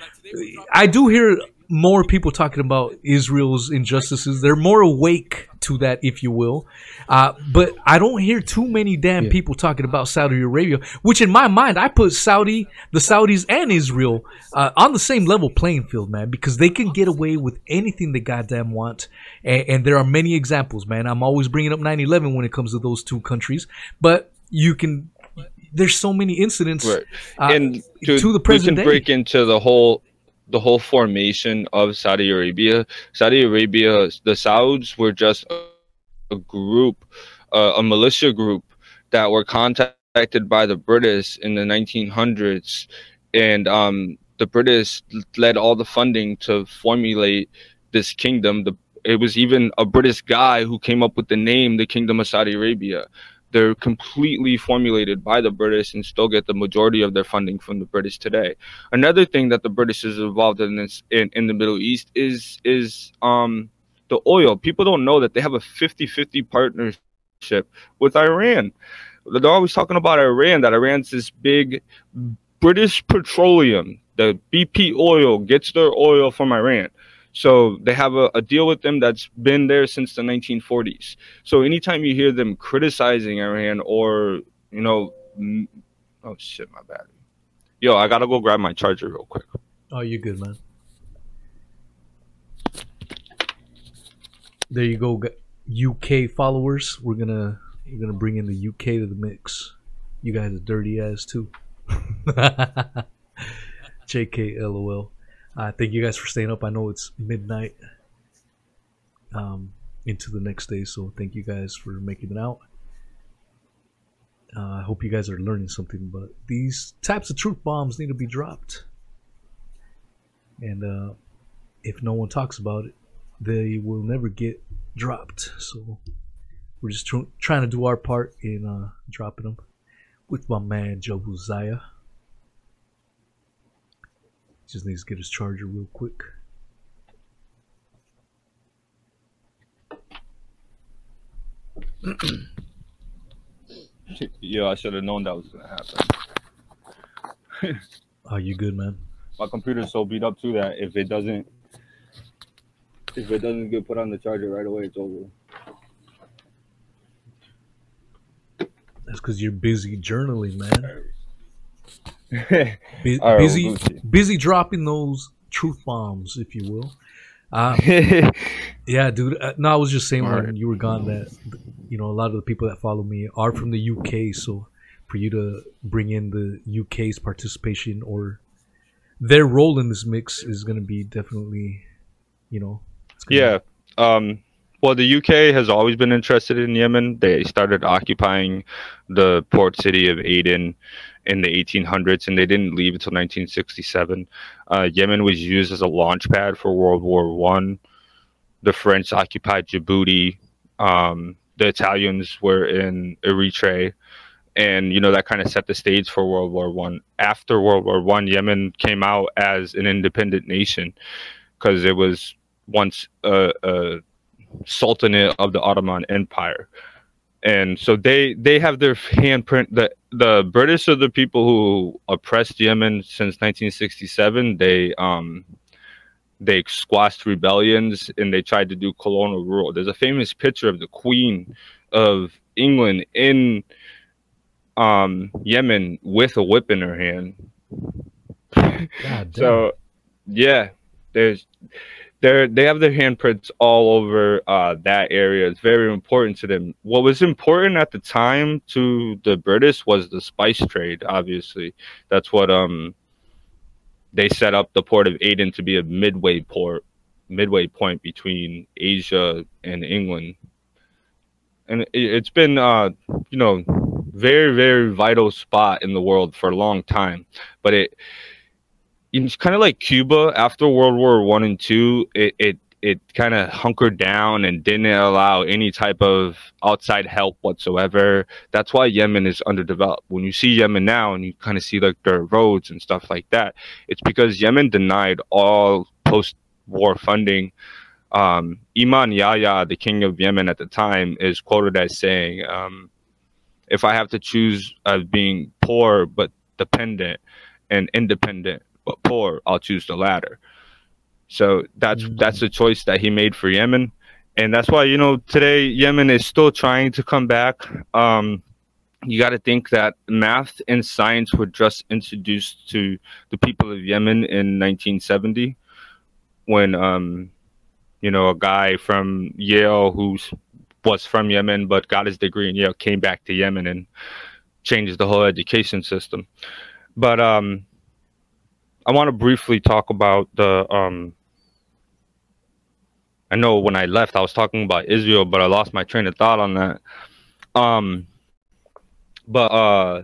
I do hear more people talking about Israel's injustices. They're more awake to that, if you will. Uh, but I don't hear too many damn people talking about Saudi Arabia, which in my mind, I put Saudi, the Saudis, and Israel uh, on the same level playing field, man, because they can get away with anything they goddamn want. And, and there are many examples, man. I'm always bringing up 9 11 when it comes to those two countries, but you can. There's so many incidents Right. uh, and to, to the we present can day. break into the whole the whole formation of Saudi Arabia. Saudi Arabia, the Sauds were just a, group, uh, a militia group that were contacted by the British in the 1900s, and um, the British led all the funding to formulate this kingdom. The it was even a British guy who came up with the name, the Kingdom of Saudi Arabia they're completely formulated by the British and still get the majority of their funding from the British today. Another thing that the British is involved in this in, in the Middle East is is um the oil. People don't know that they have a 50-50 partnership with Iran. They're always talking about Iran, that Iran's this big British petroleum. The BP oil gets their oil from Iran. So they have a, a deal with them that's been there since the 1940s. So anytime you hear them criticizing Iran or, you know, m- oh shit, my bad. Yo, I gotta go grab my charger real quick. Oh, you're good, man. There you go, UK followers. We're gonna we're gonna bring in the UK to the mix. You guys are dirty ass too. <laughs> JK LOL. Uh, thank you guys for staying up. I know it's midnight um, into the next day, so thank you guys for making it out. Uh, I hope you guys are learning something, but these types of truth bombs need to be dropped and uh, if no one talks about it, they will never get dropped. So we're just tr- trying to do our part in uh, dropping them with my man Josiah. Just needs to get his charger real quick. <clears throat> Yo, I should have known that was gonna happen. Are <laughs> oh, you good, man? My computer's so beat up too that if it doesn't if it doesn't get put on the charger right away, it's over. That's because you're busy journaling, man. Bu- All right, busy, busy dropping those truth bombs, if you will. Uh, <laughs> Yeah, dude. Uh, no, I was just saying when Alright. you were gone that you know a lot of the people that follow me are from the UK. So for you to bring in the UK's participation or their role in this mix is going to be definitely, you know, it's gonna Yeah. Um, well, the UK has always been interested in Yemen. They started occupying the port city of Aden in the 1800s, and they didn't leave until 1967. Uh, Yemen was used as a launch pad for World War One. The French occupied Djibouti. Um, the Italians were in Eritrea, and you know that kind of set the stage for World War One. After World War One, Yemen came out as an independent nation because it was once a, a sultanate of the Ottoman Empire, and so they they have their handprint. the The British are the people who oppressed Yemen since 1967. They um they squashed rebellions and they tried to do colonial rule. There's a famous picture of the Queen of England in um Yemen with a whip in her hand. God damn. So, yeah, there's they they have their handprints all over uh, that area. It's very important to them. What was important at the time to the British was the spice trade. Obviously, that's what um they set up the port of Aden to be a midway port, midway point between Asia and England. And it, it's been uh you know very very vital spot in the world for a long time, but it it's kind of like Cuba after World War One and Two. It, it it kind of hunkered down and didn't allow any type of outside help whatsoever. That's why Yemen is underdeveloped. When you see Yemen now and you kind of see like their roads and stuff like that, it's because Yemen denied all post-war funding. Um, Imam Yahya, the king of Yemen at the time, is quoted as saying, um, "If I have to choose as being poor but dependent and independent but poor, I'll choose the latter." So that's mm-hmm. that's the choice that he made for Yemen, and that's why you know today Yemen is still trying to come back. Um, you got to think that math and science were just introduced to the people of Yemen in 1970, when um, you know a guy from Yale who was from Yemen but got his degree in Yale came back to Yemen and changed the whole education system. But um, I want to briefly talk about the. Um, I know when I left, I was talking about Israel, but I lost my train of thought on that. Um, but uh,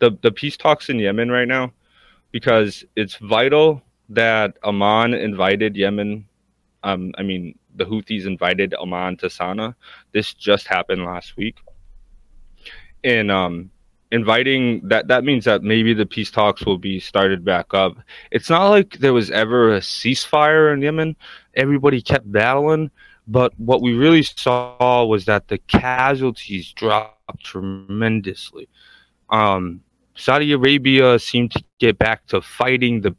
the the peace talks in Yemen right now, because it's vital that Oman invited Yemen. Um, I mean, the Houthis invited Oman to Sana'a. This just happened last week, and um, inviting that that means that maybe the peace talks will be started back up. It's not like there was ever a ceasefire in Yemen. Everybody kept battling, but what we really saw was that the casualties dropped tremendously. Um, Saudi Arabia seemed to get back to fighting the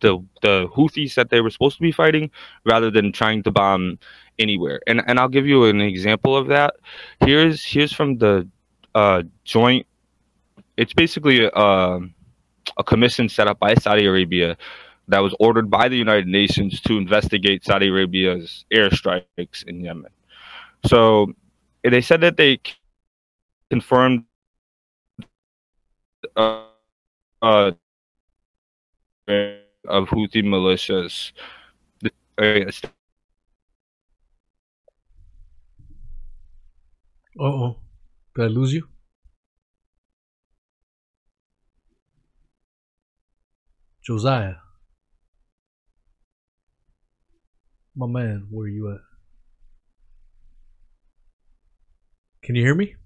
the the Houthis that they were supposed to be fighting rather than trying to bomb anywhere. And and I'll give you an example of that. Here's here's from the uh, joint. It's basically a, a commission set up by Saudi Arabia that was ordered by the United Nations to investigate Saudi Arabia's airstrikes in Yemen. So they said that they confirmed uh, uh, of Houthi militias. Oh. Did I lose you? Josiah. My man, where are you at? Can you hear me?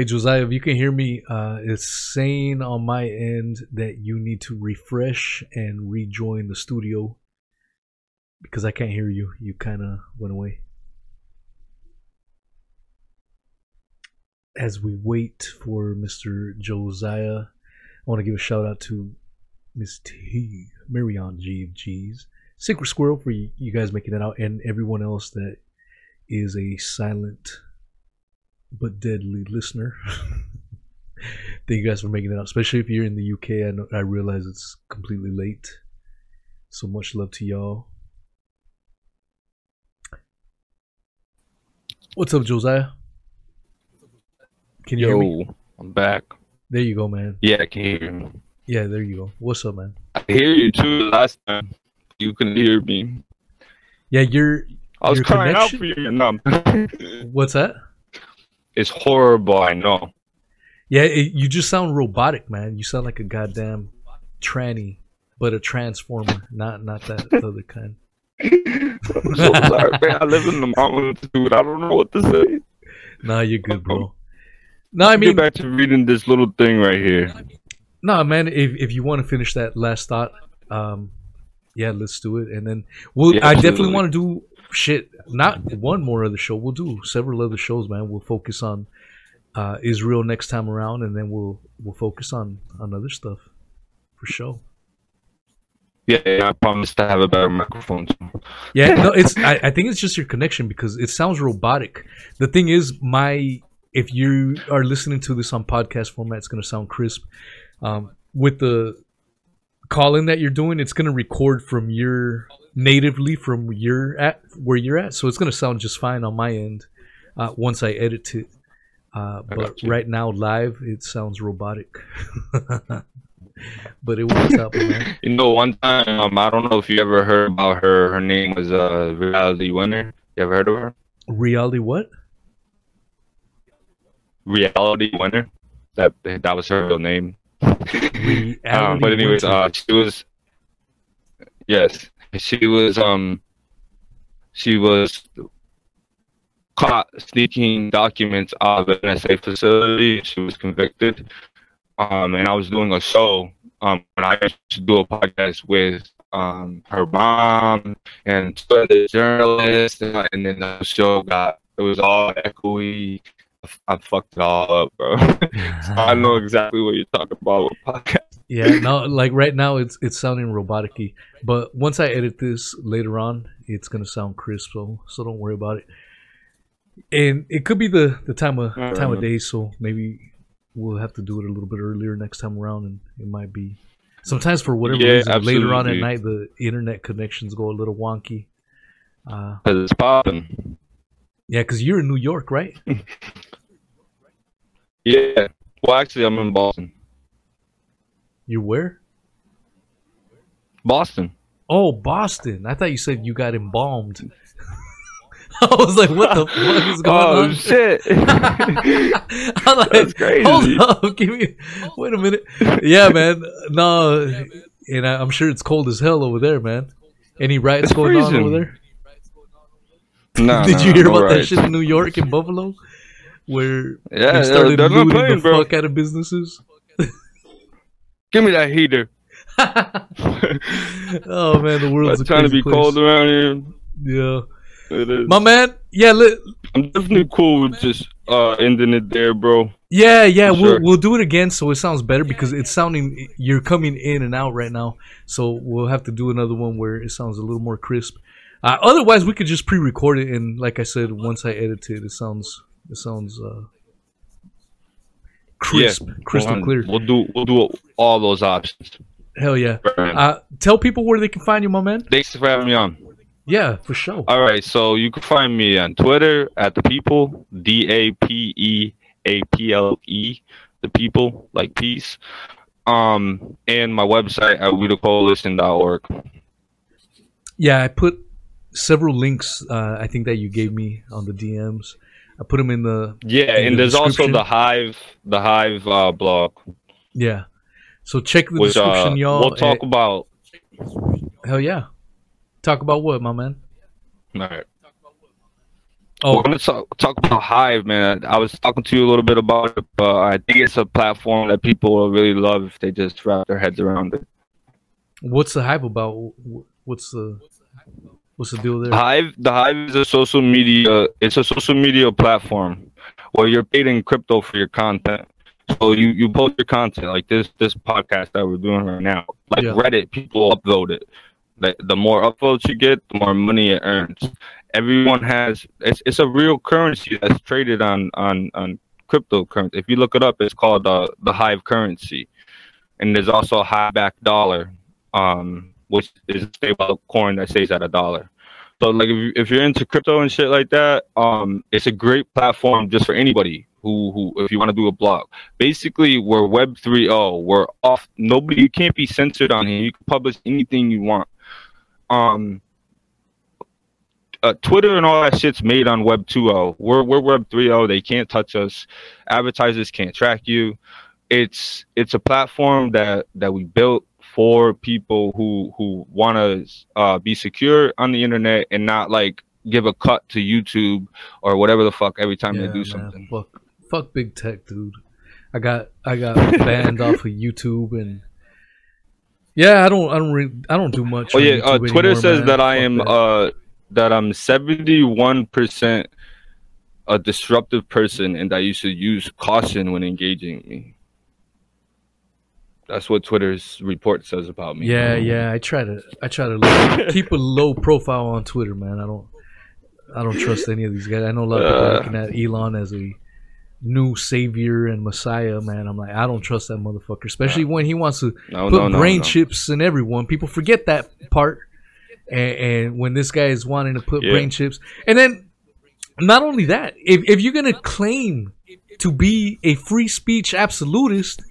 Hey Josiah, if you can hear me, uh, it's saying on my end that you need to refresh and rejoin the studio because I can't hear you. You kind of went away. As we wait for Mr. Josiah, I want to give a shout out to Miss T, Marion G of G's, Secret Squirrel for you guys making it out, and everyone else that is a silent but deadly listener. <laughs> Thank you guys for making it out, especially if you're in the UK. I know I realize it's completely late. So much love to y'all. What's up, Josiah? Can you Yo, hear me? I'm back. There you go, man. Yeah, I can hear you. Yeah, there you go. What's up, man? I hear you too. Last time you can hear me. Yeah, you're. I was crying connection? out for you. No. <laughs> What's that? It's horrible. I know. Yeah, it, you just sound robotic, man. You sound like a goddamn tranny, but a transformer, not not that <laughs> other kind. I'm so sorry, man. I live in the mountains, dude. I don't know what to say. Nah, you're good, bro. No, I mean, get back to reading this little thing right here. No, man. If if you want to finish that last thought, um, yeah, let's do it, and then we'll. Yeah, I definitely want to do shit. Not one more other show. We'll do several other shows, man. We'll focus on uh, Israel next time around, and then we'll we'll focus on on other stuff for sure. Yeah, I promise to have a better microphone. yeah, no, it's. I, I think it's just your connection because it sounds robotic. The thing is, my if you are listening to this on podcast format, it's going to sound crisp. Um, with the calling that you're doing, it's going to record from your natively from your at where you're at, so it's going to sound just fine on my end uh, once I edit it. Uh, but right now, live, it sounds robotic. <laughs> but it works out, man. <laughs> You know, one time, um, I don't know if you ever heard about her. Her name was uh, Reality Winner. You ever heard of her? Reality what? Reality Winner. that that was her real name. <laughs> um, but anyways, uh, she was yes, she was um she was caught sneaking documents out of an NSA facility. She was convicted. Um, and I was doing a show. Um, and I used to do a podcast with um her mom and two other journalists, and, and then the show got it was all echoey. I fucked it all up, bro. <laughs> so I <laughs> know exactly what you're talking about with podcast. Yeah, now like right now it's it's sounding roboticy, but once I edit this later on, it's gonna sound crisp. So so don't worry about it. And it could be the the time of time of day, so maybe we'll have to do it a little bit earlier next time around, and it might be sometimes for whatever yeah, reason absolutely. later on at night the internet connections go a little wonky. Uh, it's popping. Yeah, because you're in New York, right? <laughs> yeah. Well, actually, I'm in Boston. You where? Boston. Oh, Boston. I thought you said you got embalmed. <laughs> I was like, what the fuck is going oh, on? Oh shit! <laughs> I'm like, That's crazy. Hold up, <laughs> give me. Wait a minute. Yeah, man. No, and I, am sure it's cold as hell over there, man. Any riots it's going freezing. on over there? No, Did no, you hear no about that shit in New York and Buffalo, where yeah, they started looting playing, the bro. fuck out of businesses? Give me that heater. <laughs> oh man, the world's trying to be place. cold around here. Yeah. It is. My man, yeah, li- I'm definitely cool with just uh ending it there, bro. Yeah, yeah, we'll sure. we'll do it again so it sounds better because it's sounding you're coming in and out right now. So we'll have to do another one where it sounds a little more crisp. Uh, otherwise, we could just pre-record it and, like I said, once I edit it, it sounds it sounds uh, crisp, yeah, crystal clear. We'll do we'll do all those options. Hell yeah! Uh, tell people where they can find you, my man. Thanks for having me on. Yeah, for sure. All right, so you can find me on Twitter at the people D A P E A P L E, the people like peace. Um, and my website at WeTheCoalition.org. Yeah, I put several links. Uh, I think that you gave me on the DMs. I put them in the yeah, in and the there's also the Hive, the Hive uh, blog. Yeah, so check the Which, description, uh, y'all. We'll talk about. Hell yeah. Talk about what, my man? All right. Oh, we're gonna talk, talk about Hive, man. I was talking to you a little bit about it, but I think it's a platform that people will really love if they just wrap their heads around it. What's the Hive about? What's the what's the deal there? Hive, the Hive is a social media. It's a social media platform where you're paid in crypto for your content. So you you post your content like this this podcast that we're doing right now, like yeah. Reddit. People upload it the, the more upvotes you get, the more money it earns. Everyone has it's it's a real currency that's traded on on on cryptocurrency. If you look it up, it's called uh, the Hive currency, and there's also a Hive backed dollar, um, which is stable coin that stays at a dollar. So like if, if you're into crypto and shit like that, um, it's a great platform just for anybody who who if you want to do a blog. Basically, we're Web 3.0. We're off. Nobody, you can't be censored on here. You can publish anything you want um uh, Twitter and all that shit's made on Web 2.0. We're we're Web 3.0. They can't touch us. Advertisers can't track you. It's it's a platform that that we built for people who who want to uh, be secure on the internet and not like give a cut to YouTube or whatever the fuck every time yeah, they do man. something. Fuck, fuck big tech, dude. I got I got banned <laughs> off of YouTube and yeah, I don't, I don't, re- I don't do much. Oh yeah, uh, Twitter anymore, says man. that I am, that. uh, that I'm 71 percent a disruptive person, and that you should use caution when engaging me. That's what Twitter's report says about me. Yeah, yeah. I try to, I try to keep a low profile on Twitter, man. I don't, I don't trust any of these guys. I know a lot of people uh, looking at Elon as a new savior and messiah, man. I'm like, I don't trust that motherfucker, especially when he wants to no, put no, brain no, chips in everyone. People forget that part. And, and when this guy is wanting to put yeah. brain chips, and then not only that, if, if you're gonna claim to be a free speech absolutist,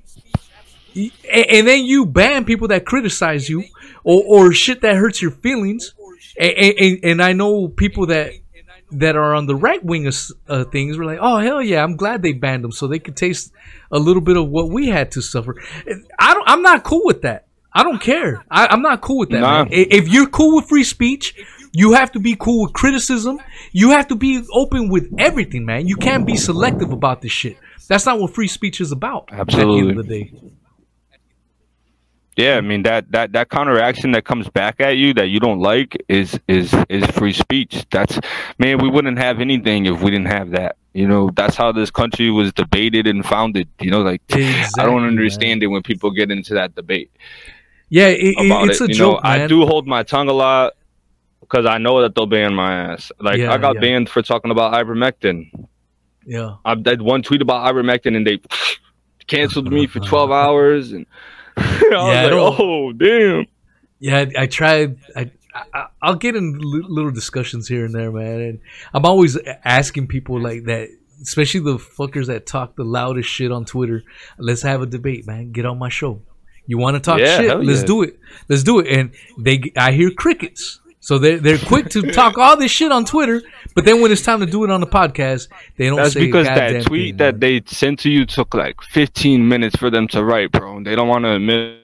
and then you ban people that criticize you or, or shit that hurts your feelings, and, and, and I know people that that are on the right wing of uh, things were like, oh hell yeah, I'm glad they banned them so they could taste a little bit of what we had to suffer. I don't, I'm not cool with that. I don't care. I, am not cool with that. Nah. If you're cool with free speech, you have to be cool with criticism. You have to be open with everything, man. You can't be selective about this shit. That's not what free speech is about. Absolutely. At the end of the day. Yeah, I mean that that that counteraction that comes back at you that you don't like is is is free speech. That's man, we wouldn't have anything if we didn't have that. You know, that's how this country was debated and founded. You know, like exactly, I don't understand man. it when people get into that debate. Yeah, it, it's it. a you joke. Know, I do hold my tongue a lot because I know that they'll ban my ass. Like yeah, I got yeah. banned for talking about ivermectin. Yeah, I did one tweet about ivermectin and they <sniffs> canceled me for <laughs> twelve hours and <laughs> yeah, like, oh damn. Yeah, I, I tried. I, I will get in little discussions here and there, man. And I'm always asking people like that, especially the fuckers that talk the loudest shit on Twitter. Let's have a debate, man. Get on my show. You want to talk yeah, shit? Let's yeah. do it. Let's do it. And they, I hear crickets. So they're they're quick to talk all this shit on Twitter, but then when it's time to do it on the podcast, they don't. That's because that tweet thing, that they sent to you took like 15 minutes for them to write, bro. They don't want to admit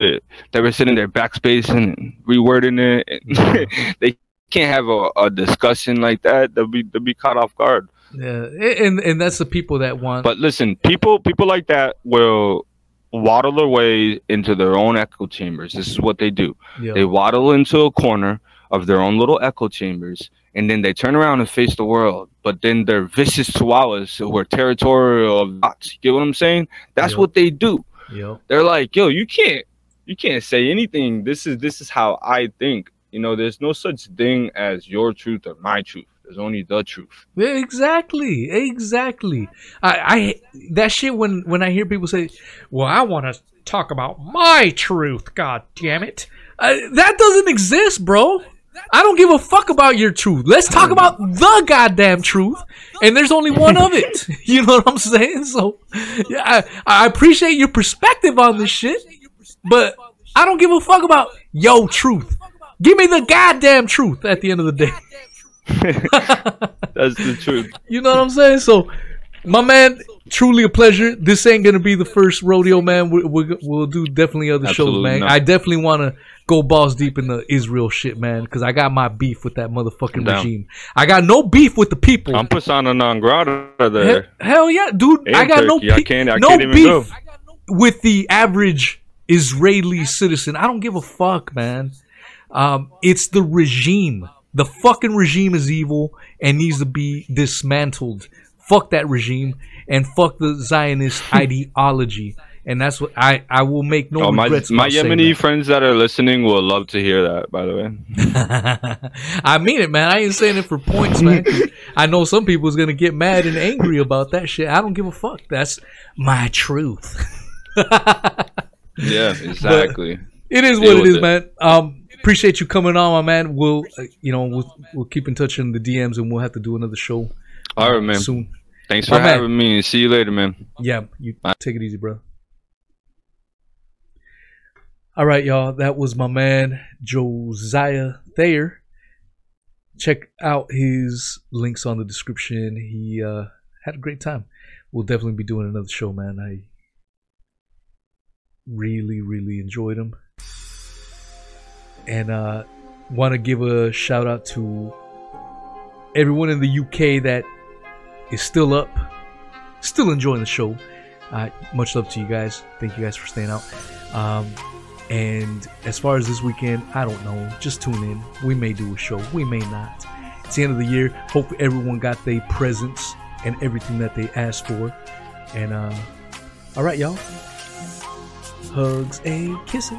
it. They were sitting there backspacing and rewording it. <laughs> they can't have a, a discussion like that. They'll be they'll be caught off guard. Yeah, and and that's the people that want. But listen, people people like that will waddle their way into their own echo chambers. This is what they do. They waddle into a corner of their own little echo chambers, and then they turn around and face the world. But then they're vicious chihuahuas who are territorial of dots. You get what I'm saying? That's yep. what they do. Yep. They're like, yo, you can't you can't say anything. This is this is how I think. You know, there's no such thing as your truth or my truth. There's only the truth. Exactly, exactly. I, I that shit when when I hear people say, "Well, I want to talk about my truth." God damn it, uh, that doesn't exist, bro. I don't give a fuck about your truth. Let's talk about the goddamn truth, and there's only one of it. <laughs> You know what I'm saying? So, yeah, I, I appreciate your perspective on this shit, but I don't give a fuck about your truth. Give me the goddamn truth at the end of the day. <laughs> That's the truth. <laughs> You know what I'm saying? So, my man, truly a pleasure. This ain't gonna be the first rodeo, man. We, we, we'll do definitely other Absolutely shows, man. Not. I definitely want to go balls deep in the Israel shit, man, because I got my beef with that motherfucking regime. I got no beef with the people. I'm persona non grata there. Hell, hell yeah, dude. I got Turkey. no, pe- I can't, I no can't beef go. with the average Israeli citizen. I don't give a fuck, man. Um, it's the regime. The fucking regime is evil and needs to be dismantled. Fuck that regime and fuck the Zionist <laughs> ideology. And that's what I, I will make no oh, regrets. My, my Yemeni friends that are listening will love to hear that, by the way. <laughs> I mean it, man. I ain't saying it for points, man. I know some people is going to get mad and angry about that shit. I don't give a fuck. That's my truth. yeah, <laughs> exactly. But it is Deal what it is, it. man. Um, appreciate you coming on, my man. We'll, uh, you know, we'll, we'll keep in touch in the DMs, and we'll have to do another show. All right, man. Soon. Thanks for my having man. me. See you later, man. Yeah, you Bye. take it easy, bro. All right, y'all. That was my man Josiah Thayer. Check out his links on the description. He uh, had a great time. We'll definitely be doing another show, man. I really, really enjoyed him and uh, want to give a shout out to everyone in the UK that is still up, still enjoying the show. Uh, much love to you guys. Thank you guys for staying out. Um, and as far as this weekend, I don't know. Just tune in. We may do a show. We may not. It's the end of the year. Hope everyone got their presents and everything that they asked for. And uh, all right, y'all. Hugs and kisses.